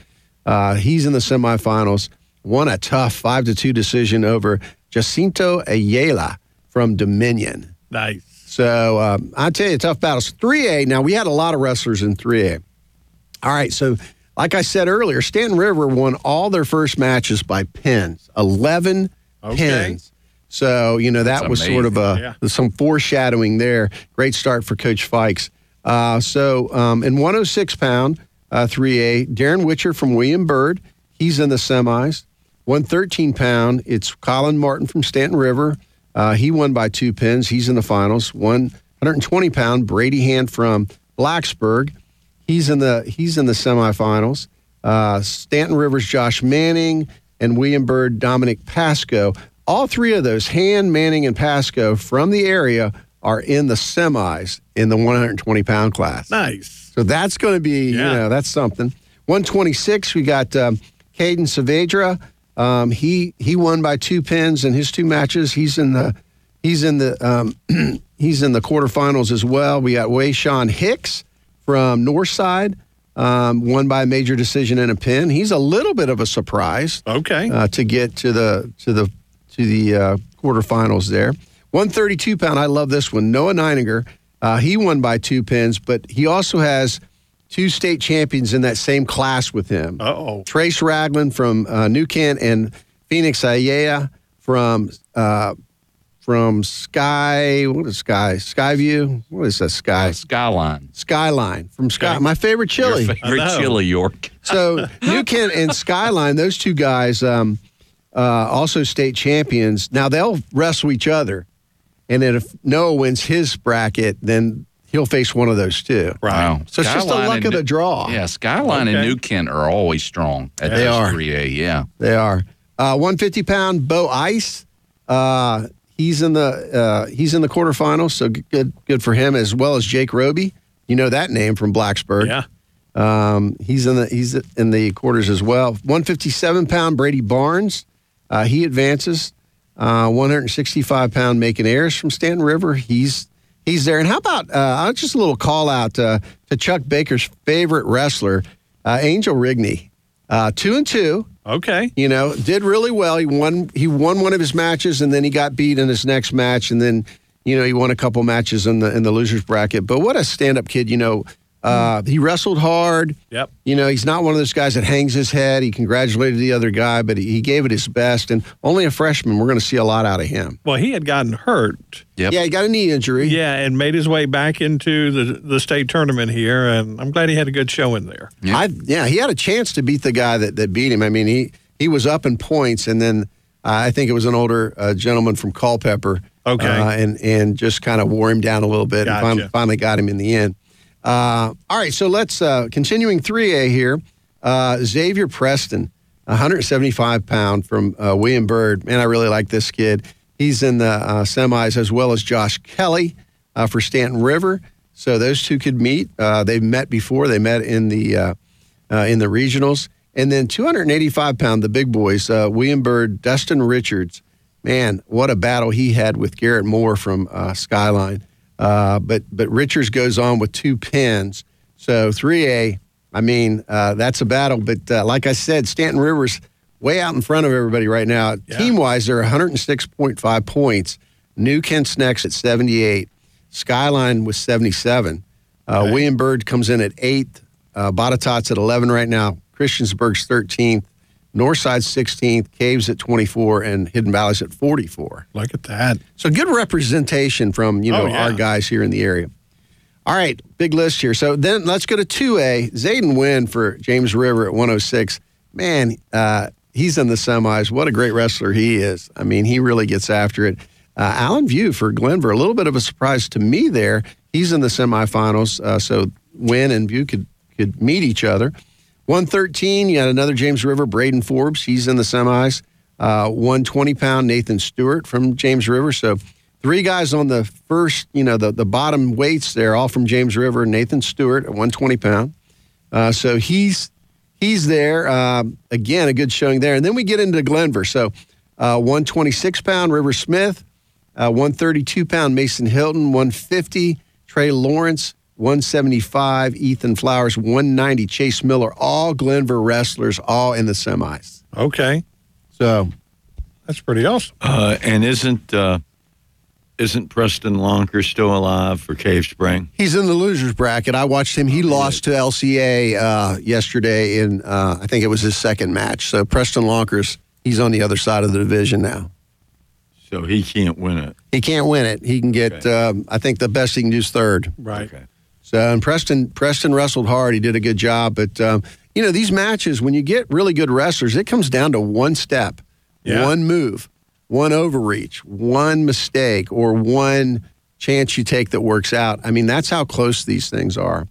Uh, he's in the semifinals. Won a tough five to two decision over Jacinto Ayala from Dominion. Nice. So um, I tell you, tough battles. 3A. Now we had a lot of wrestlers in 3A. All right, so like I said earlier, Staunton River won all their first matches by pins, 11 pins. So, you know, that That's was sort of a some foreshadowing there. Great start for Coach Fikes. Uh, so, um, in 106 pound, uh, 3A, Darren Witcher from William Byrd, he's in the semis. 113 pound, it's Colin Martin from Staunton River. Uh, he won by two pins. He's in the finals. 120 pound, Brady Hand from Blacksburg. He's in the he's in the semifinals. Uh, Staunton Rivers, Josh Manning, and William Byrd, Dominic Pasco. All three of those, Hand, Manning, and Pasco from the area, are in the semis in the 120 pound class. Nice. So that's going to be, you know, that's something. 126, we got um, Caden Saavedra. Um, he he won by two pins in his two matches. He's in the he's in the um, he's in the quarterfinals as well. We got Wei Sean Hicks from Northside, um, won by a major decision in a pin. He's a little bit of a surprise. Okay. Uh, to get to the to the to the uh, quarterfinals there. 132 pound. I love this one. Noah Neininger. Uh, he won by two pins, but he also has two state champions in that same class with him. Uh-oh. Trace Ragland from uh, New Kent and Phoenix Ayaya from uh, from Sky. What is Sky? Skyview. What is that? Sky. Skyline. Skyline from Sky. My favorite chili. Your favorite chili, York. So New Kent and Skyline, those two guys, um, uh, also state champions. Now they'll wrestle each other, and then if Noah wins his bracket, then he'll face one of those two. Wow. So it's just the luck of the draw. Yeah, Skyline and New Kent are always strong at They those are. 3A. Yeah. They are. Uh, 150 pound Bo Ice. Uh, he's in the uh, he's in the quarterfinals, so good good for him as well as Jake Roby. You know that name from Blacksburg. Yeah. Um, he's in the he's in the quarters as well. 157 pound Brady Barnes. Uh, he advances. Uh, 165 pound Macon Ayers from Staunton River. He's he's there. And how about uh, just a little call out uh, to Chuck Baker's favorite wrestler, uh, Angel Rigney. Uh, two and two. Okay. You know, did really well. He won. He won one of his matches, and then he got beat in his next match, and then you know he won a couple matches in the in the losers bracket. But what a stand up kid! You know, uh, he wrestled hard. Yep. You know, he's not one of those guys that hangs his head. He congratulated the other guy, but he, he gave it his best. And only a freshman, we're going to see a lot out of him. Well, he had gotten hurt. Yep. Yeah, he got a knee injury. Yeah, and made his way back into the the state tournament here, and I'm glad he had a good showing there. I, yeah, he had a chance to beat the guy that, that beat him. I mean, he he was up in points, and then uh, I think it was an older uh, gentleman from Culpeper. Okay. uh, and and just kind of wore him down a little bit, and finally, finally got him in the end. Uh, all right, so let's uh, continuing three A here. Uh, Xavier Preston, 175 pound from uh, William Byrd. Man, I really like this kid. He's in the uh, semis as well as Josh Kelly uh, for Staunton River. So those two could meet. They've met before. They met in the in the regionals. And then 285 pound, the big boys, William Byrd, Dustin Richards. Man, what a battle he had with Garrett Moore from Skyline. Uh, but but Richards goes on with two pins. So 3A, I mean, uh, that's a battle. But uh, like I said, Staunton Rivers way out in front of everybody right now. Team wise, they're 106.5 points. New Kent's next at 78. Skyline was 77. Uh, William Byrd comes in at eighth. Uh, Botetourt's at 11 right now. Christiansburg's 13th. Northside's 16th. Caves at 24. And Hidden Valley's at 44. Look at that. So good representation from, you know, Oh, yeah. our guys here in the area. All right, big list here. So then let's go to 2A. Zayden Wynn for James River at 106. Man, uh, he's in the semis. What a great wrestler he is. I mean, he really gets after it. Uh, Alan View for Glenvar, a little bit of a surprise to me there. He's in the semifinals, uh, so Wynn and View could could meet each other. 113, you got another James River, Braden Forbes. He's in the semis. Uh, 120 pound Nathan Stewart from James River. So three guys on the first, you know, the, the bottom weights there, all from James River. Nathan Stewart at 120 pound. Uh, so he's he's there. Um, again, a good showing there. And then we get into Glenvar. So Uh, 126 pound River Smith, uh, 132 pound Mason Hilton, 150 Trey Lawrence, 175 Ethan Flowers, 190 Chase Miller. All Glenvar wrestlers, all in the semis. Okay. So that's pretty awesome. Uh, and isn't uh, isn't Preston Lonker still alive for Cave Spring? He's in the losers bracket. I watched him. He lost to LCA uh, yesterday in uh, I think it was his second match. So Preston Lonkers, he's on the other side of the division now. So he can't win it. He can't win it. He can get. Um, I think the best he can do is third. Right. So and Preston Preston wrestled hard. He did a good job. But um, you know these matches, when you get really good wrestlers, it comes down to one step, Yeah. one move, one overreach, one mistake, or one chance you take that works out. I mean, that's how close these things are.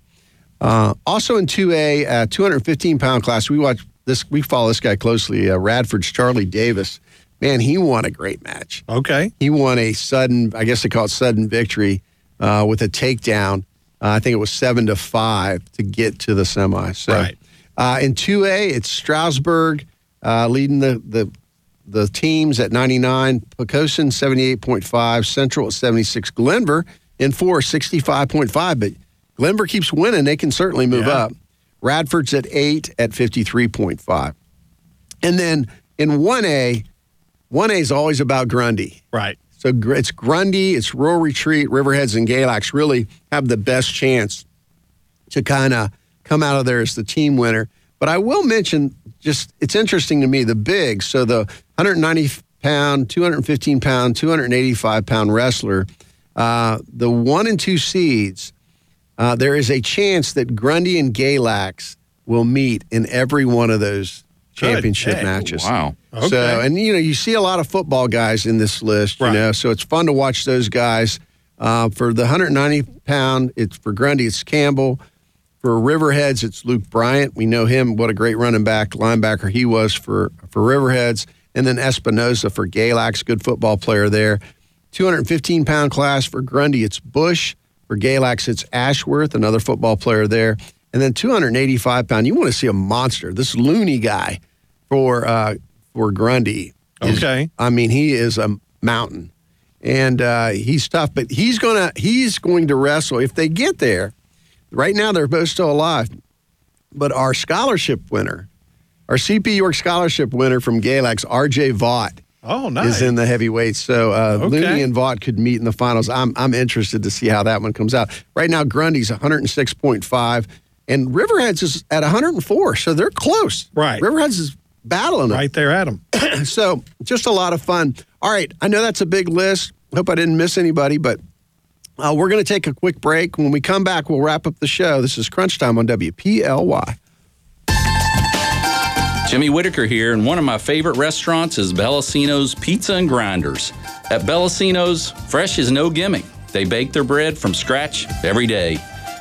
Uh, also in 2A, uh, 215 pound class, we watch this. We follow this guy closely. Uh, Radford's Charlie Davis. Man, he won a great match. Okay. He won a sudden, I guess they call it sudden victory uh, with a takedown. Uh, I think it was seven to five to get to the semi. So, Right. uh, in 2A, it's Strasburg uh, leading the, the the teams at 99, Poquoson 78.5, Central at 76, Glenvar in four, 65.5. But Glenvar keeps winning. They can certainly move Yeah. up. Radford's at eight at 53.5. And then in 1A, 1A is always about Grundy. Right. So it's Grundy, it's Rural Retreat, Riverheads, and Galax really have the best chance to kind of come out of there as the team winner. But I will mention just it's interesting to me the big. So the 190 pound, 215 pound, 285 pound wrestler, uh, the one and two seeds. Uh, there is a chance that Grundy and Galax will meet in every one of those championship day. matches. Wow. Okay. So, and you know, you see a lot of football guys in this list, you know, so it's fun to watch those guys. Uh, for the 190 pound, it's for Grundy, it's Campbell. For Riverheads, it's Luke Bryant. We know him, what a great running back, linebacker he was for, for Riverheads. And then Espinoza for Galax, good football player there. 215 pound class for Grundy, it's Bush. For Galax, it's Ashworth, another football player there. And then 285 pound, you want to see a monster. This loony guy for uh, for Grundy. is- Okay. I mean, he is a mountain, and uh, he's tough. But he's gonna he's going to wrestle if they get there. Right now, they're both still alive. But our scholarship winner, our CP York scholarship winner from Galax, R.J. Vaught, Oh, nice. is in the heavyweights. So uh, Okay. Looney and Vaught could meet in the finals. I'm I'm interested to see how that one comes out. Right now, Grundy's 106.5, and Riverheads is at 104. So they're close. Right. Riverheads is battling them. right there at him. so just a lot of fun. All right, I know that's a big list. Hope I didn't miss anybody, but uh, we're going to take a quick break. When we come back, we'll wrap up the show. This is Crunch Time on WPLY. Jimmy Whitaker here, and one of my favorite restaurants is Bellacino's Pizza and Grinders. At Bellacino's, fresh is no gimmick. They bake their bread from scratch every day,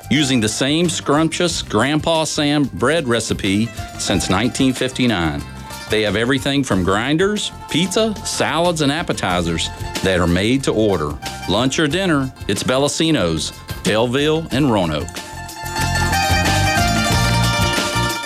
using the same scrumptious Grandpa Sam bread recipe since 1959. They have everything from grinders, pizza, salads, and appetizers that are made to order. Lunch or dinner, it's Bellacino's, Belleville, and Roanoke.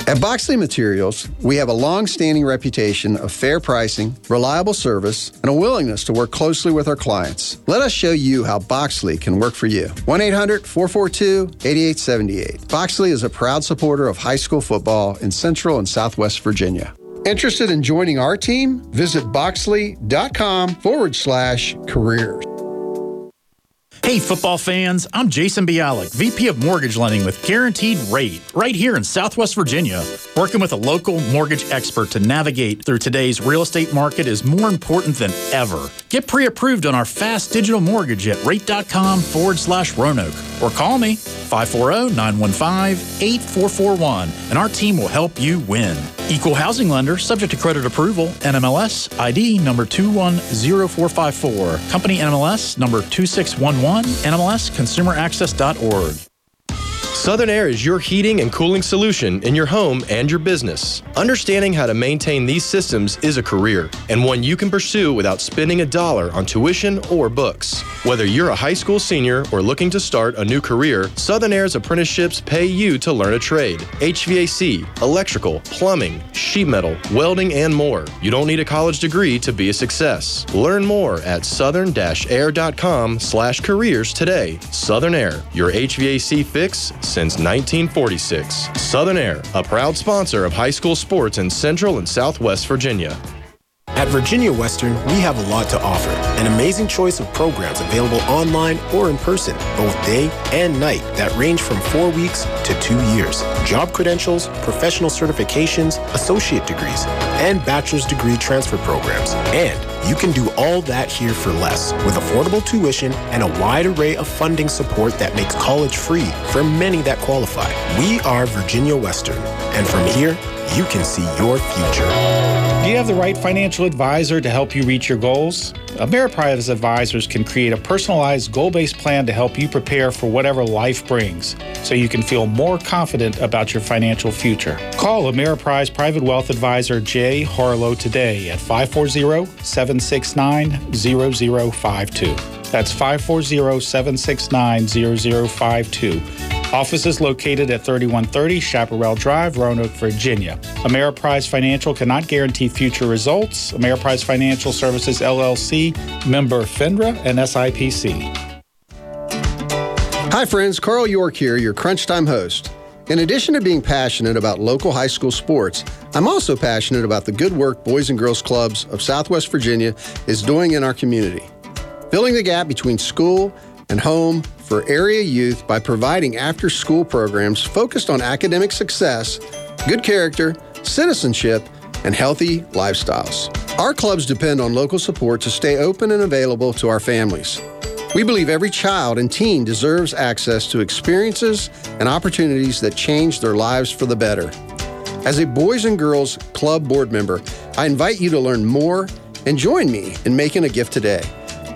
At Boxley Materials, we have a long standing reputation of fair pricing, reliable service, and a willingness to work closely with our clients. Let us show you how Boxley can work for you. 1 800 442 8878. Boxley is a proud supporter of high school football in Central and Southwest Virginia. Interested in joining our team? Visit boxley.com forward slash careers. Hey, football fans, I'm Jason Bialik, VP of Mortgage Lending with Guaranteed Rate, right here in Southwest Virginia. Working with a local mortgage expert to navigate through today's real estate market is more important than ever. Get pre approved on our fast digital mortgage at rate.com forward slash Roanoke or call me 540 915 8441 and our team will help you win. Equal housing lender, subject to credit approval, NMLS ID number 210454, company NMLS number 2611, NMLS consumeraccess.org. Southern Air is your heating and cooling solution in your home and your business. Understanding how to maintain these systems is a career, and one you can pursue without spending a dollar on tuition or books. Whether you're a high school senior or looking to start a new career, Southern Air's apprenticeships pay you to learn a trade HVAC, electrical, plumbing, sheet metal, welding, and more. You don't need a college degree to be a success. Learn more at southern-air.com slash careers today. Southern Air, your HVAC fix since 1946. Southern Air, a proud sponsor of high school sports in Central and Southwest Virginia. At Virginia Western, we have a lot to offer. An amazing choice of programs available online or in person, both day and night, that range from four weeks to two years. Job credentials, professional certifications, associate degrees, and bachelor's degree transfer programs. And you can do all that here for less with affordable tuition and a wide array of funding support that makes college free for many that qualify. We are Virginia Western, and from here, you can see your future. Do you have the right financial advisor to help you reach your goals? Ameriprise advisors can create a personalized, goal based plan to help you prepare for whatever life brings so you can feel more confident about your financial future. Call Ameriprise Private Wealth Advisor Jay Harlow today at 540 769 0052. That's 540 769 0052. Office is located at 3130 Chaparral Drive, Roanoke, Virginia. Ameriprise Financial cannot guarantee future results. Ameriprise Financial Services LLC, member FINRA and SIPC. Hi, friends. Carl York here, your Crunch Time host. In addition to being passionate about local high school sports, I'm also passionate about the good work Boys and Girls Clubs of Southwest Virginia is doing in our community. Filling the gap between school and home for area youth by providing after school programs focused on academic success, good character, citizenship, and healthy lifestyles. Our clubs depend on local support to stay open and available to our families. We believe every child and teen deserves access to experiences and opportunities that change their lives for the better. As a Boys and Girls Club board member, I invite you to learn more and join me in making a gift today.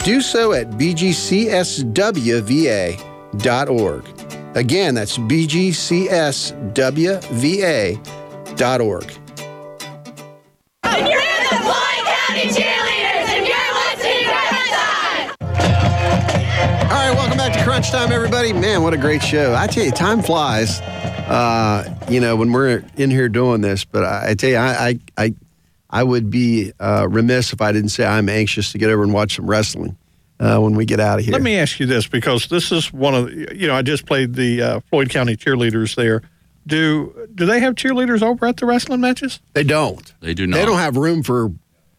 Do so at bgcswva.org. Again, that's bgcswva.org. And you're the Floyd County Cheerleaders, and you're listening to Crunch Time. All right, welcome back to Crunch Time, everybody. Man, what a great show. I tell you, time flies, uh, you know, when we're in here doing this. But I, I tell you, I, I, I, I would be uh, remiss if I didn't say I'm anxious to get over and watch some wrestling uh, when we get out of here. Let me ask you this because this is one of the, you know I just played the uh, Floyd County cheerleaders there. Do do they have cheerleaders over at the wrestling matches? They don't. They do not. They don't have room for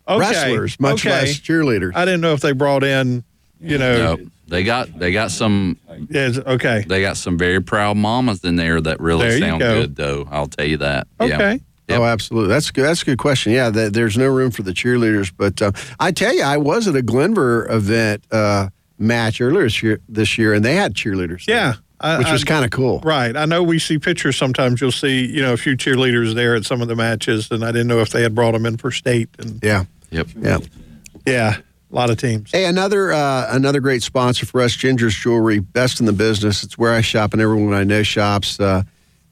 Okay, wrestlers, much okay. less cheerleaders. I didn't know if they brought in, you know, No, they got they got some. Yes, okay. They got some very proud mamas in there that really There sound go. good, though. I'll tell you that. Yeah. Okay. Oh, absolutely. That's good. That's a good question. Yeah, th- there's no room for the cheerleaders, but uh, I tell you, I was at a Glenvar event uh, match earlier this year, this year, and they had cheerleaders. there, yeah, I- which was kind of cool. Right. I know we see pictures sometimes. You'll see, you know, a few cheerleaders there at some of the matches, and I didn't know if they had brought them in for state. And Yeah. Yep. Yeah. yeah, a lot of teams. Hey, another uh, another great sponsor for us, Ginger's Jewelry, best in the business. It's where I shop, and everyone I know shops. Uh,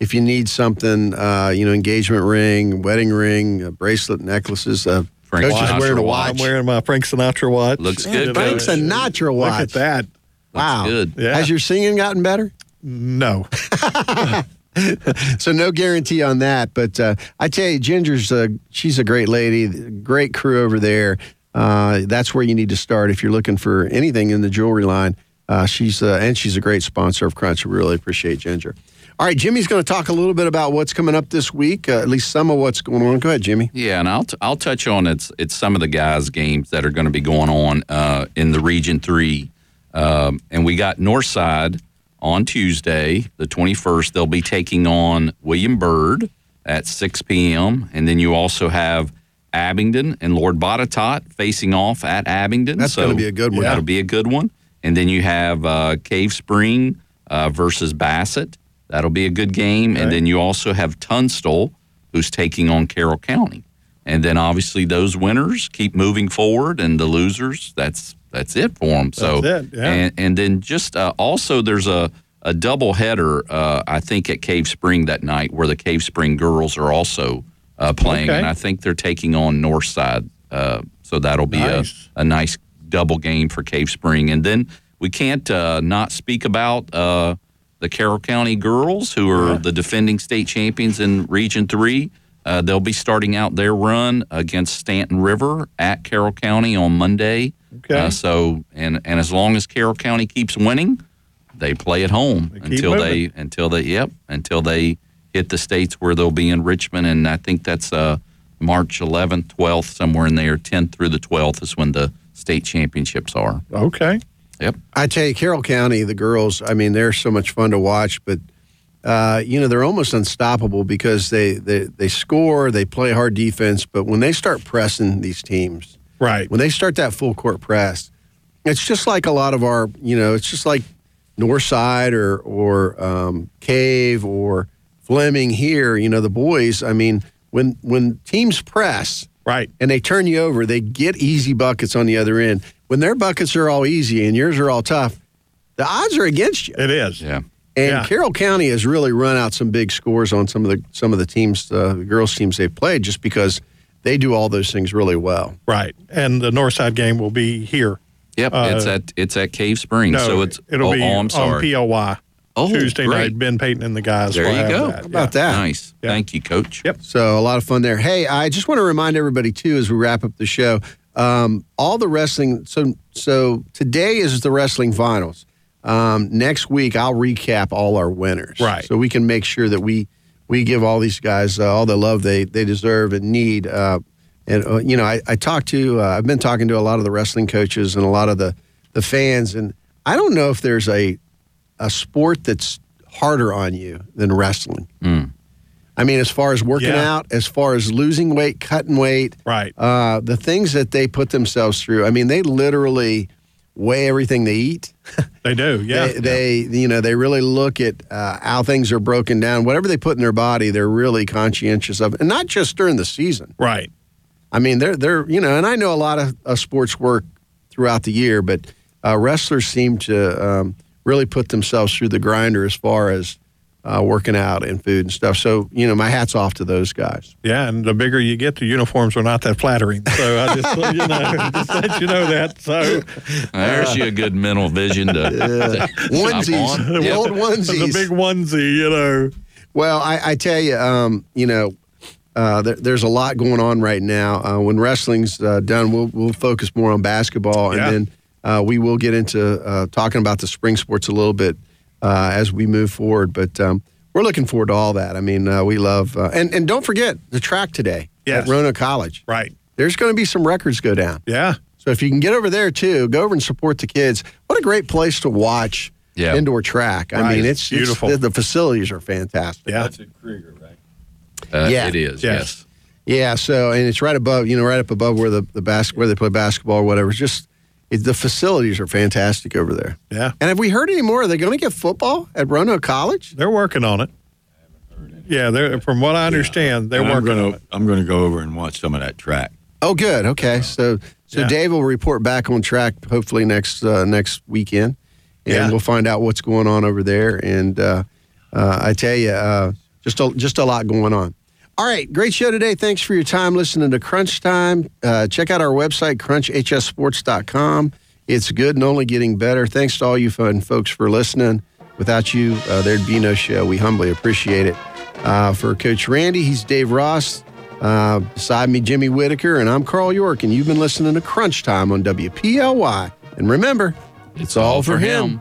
if you need something, uh, you know, engagement ring, wedding ring, a bracelet, necklaces. Uh, Frank Coach is Sinatra wearing a watch. watch. I'm wearing my Frank Sinatra watch. Looks Yeah, good. Frank Sinatra watch. Look at that. Wow. good. Yeah. Has your singing gotten better? No. so no guarantee on that. But uh, I tell you, Ginger's a, she's a great lady, great crew over there. Uh, that's where you need to start if you're looking for anything in the jewelry line. Uh, she's uh, and she's a great sponsor of Crunch. We really appreciate Ginger. All right, Jimmy's going to talk a little bit about what's coming up this week. Uh, at least some of what's going on. Go ahead, Jimmy. Yeah, and I'll t- I'll touch on it's it's some of the guys' games that are going to be going on uh, in the Region Three, um, and we got Northside on Tuesday, the twenty first. They'll be taking on William Byrd at six p.m. And then you also have Abingdon and Lord Botetourt facing off at Abingdon. That's gonna be a good one. That'll be a good one. And then you have uh, Cave Spring uh, versus Bassett. That'll be a good game. And then you also have Tunstall, who's taking on Carroll County. And then obviously those winners keep moving forward, and the losers, that's that's it for them. So That's it, yeah. and and then just uh, also there's a a double header, uh, I think, at Cave Spring that night, where the Cave Spring girls are also uh, playing, Okay. and I think they're taking on Northside. Uh, so that'll be Nice. a, a nice double game for Cave Spring, and then we can't uh, not speak about uh, the Carroll County girls, who are the defending state champions in Region Three. Uh, they'll be starting out their run against Staunton River at Carroll County on Monday. Okay. Uh, so, and and as long as Carroll County keeps winning, they play at home keep until they until they yep until they hit the states where they'll be in Richmond, and I think that's uh, March 11th, 12th, somewhere in there. 10th through the 12th is when the state championships are. Okay. Yep. I tell you, Carroll County, the girls, I mean, they're so much fun to watch, but uh, you know, they're almost unstoppable because they, they they score, they play hard defense, but when they start pressing these teams, right? When they start that full court press, it's just like a lot of our, you know, it's just like Northside or or um, Cave or Fleming here. You know, the boys. I mean, when when teams press, right, and they turn you over, they get easy buckets on the other end. When their buckets are all easy and yours are all tough, the odds are against you. It is. Yeah. And Yeah. Carroll County has really run out some big scores on some of the some of the teams, uh, the girls teams they've played, just because they do all those things really well. Right. And the Northside game will be here. Yep, Uh, it's at it's at Cave Springs, No, so it's it'll oh, be oh, I'm on sorry. Oh, Tuesday great. night. Ben Payton and the guys. There you go. That. How about that? Nice. Thank you, Coach. Yep. So a lot of fun there. Hey, I just want to remind everybody too as we wrap up the show. Um, all the wrestling. So so today is the wrestling finals. Um, next week I'll recap all our winners. Right. So we can make sure that we we give all these guys uh, all the love they they deserve and need. Uh, and uh, you know, I, I talked to uh, I've been talking to a lot of the wrestling coaches and a lot of the the fans, and I don't know if there's a a sport that's harder on you than wrestling. I mean, as far as working Yeah. out, as far as losing weight, cutting weight, right? Uh, the things that they put themselves through. I mean, they literally weigh everything they eat. They do. Yeah. They, they you know, they really look at uh, how things are broken down. Whatever they put in their body, they're really conscientious of, and not just during the season. Right. I mean, they're they're you know, and I know a lot of uh, sports work throughout the year, but uh, wrestlers seem to um, really put themselves through the grinder as far as uh, working out and food and stuff. So you know, my hats off to those guys. Yeah, and the bigger you get, the uniforms are not that flattering. So I just you know just let you know that. So There's you a good mental vision to, to Onesies, on. the Yep. old onesies, the big onesie, you know. Well, I, I tell you, um, you know, uh, there, there's a lot going on right now. Uh, when wrestling's uh, done, we'll we'll focus more on basketball, Yeah. and then uh, we will get into uh, talking about the spring sports a little bit uh, as we move forward. But um, we're looking forward to all that. I mean, uh, we love uh, and and don't forget the track today Yes. at Rona College. Right. There's going to be some records go down. Yeah. So if you can get over there too, go over and support the kids. What a great place to watch Yeah. indoor track. I Right. mean, it's Beautiful. It's, the, the facilities are fantastic. Yeah. That's at Cregger, right? Uh, Yeah. It is, Yes. yes. Yeah, so and it's right above, you know, right up above where the the bas- where they play basketball or whatever. It's just it, the facilities are fantastic over there. Yeah. And have we heard any more? Are they going to get football at Roanoke College? They're working on it. Yeah, they're from what I understand, they're And I'm working gonna on it. I'm gonna go over and watch some of that track. Oh, good. Okay, so so Yeah. Dave will report back on track hopefully next uh, next weekend, and Yeah. we'll find out what's going on over there. And uh, uh, I tell you, uh, just a, just a lot going on. All right, great show today. Thanks for your time listening to Crunch Time. Uh, check out our website, crunchhsports.com. It's good and only getting better. Thanks to all you fun folks for listening. Without you, uh, there'd be no show. We humbly appreciate it. Uh, for Coach Randy, he's Dave Ross. Uh, beside me, Jimmy Whitaker, and I'm Carl York, and you've been listening to Crunch Time on WPLY. And remember, it's, all, for him.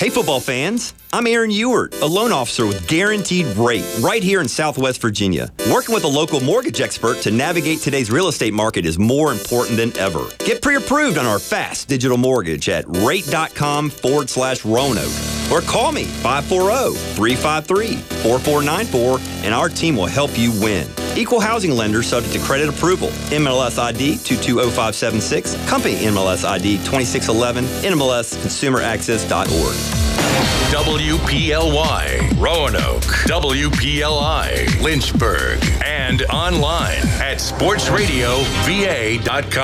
Hey, football fans. I'm Aaron Ewart, a loan officer with Guaranteed Rate right here in Southwest Virginia. Working with a local mortgage expert to navigate today's real estate market is more important than ever. Get pre approved on our fast digital mortgage at rate.com forward slash Roanoke. Or call me 540 353 4494 and our team will help you win. Equal housing lender subject to credit approval. MLS ID 220576, company MLS ID 2611, NMLSconsumeraccess.org. WPLY, Roanoke, WPLI, Lynchburg, and online at sportsradiova.com.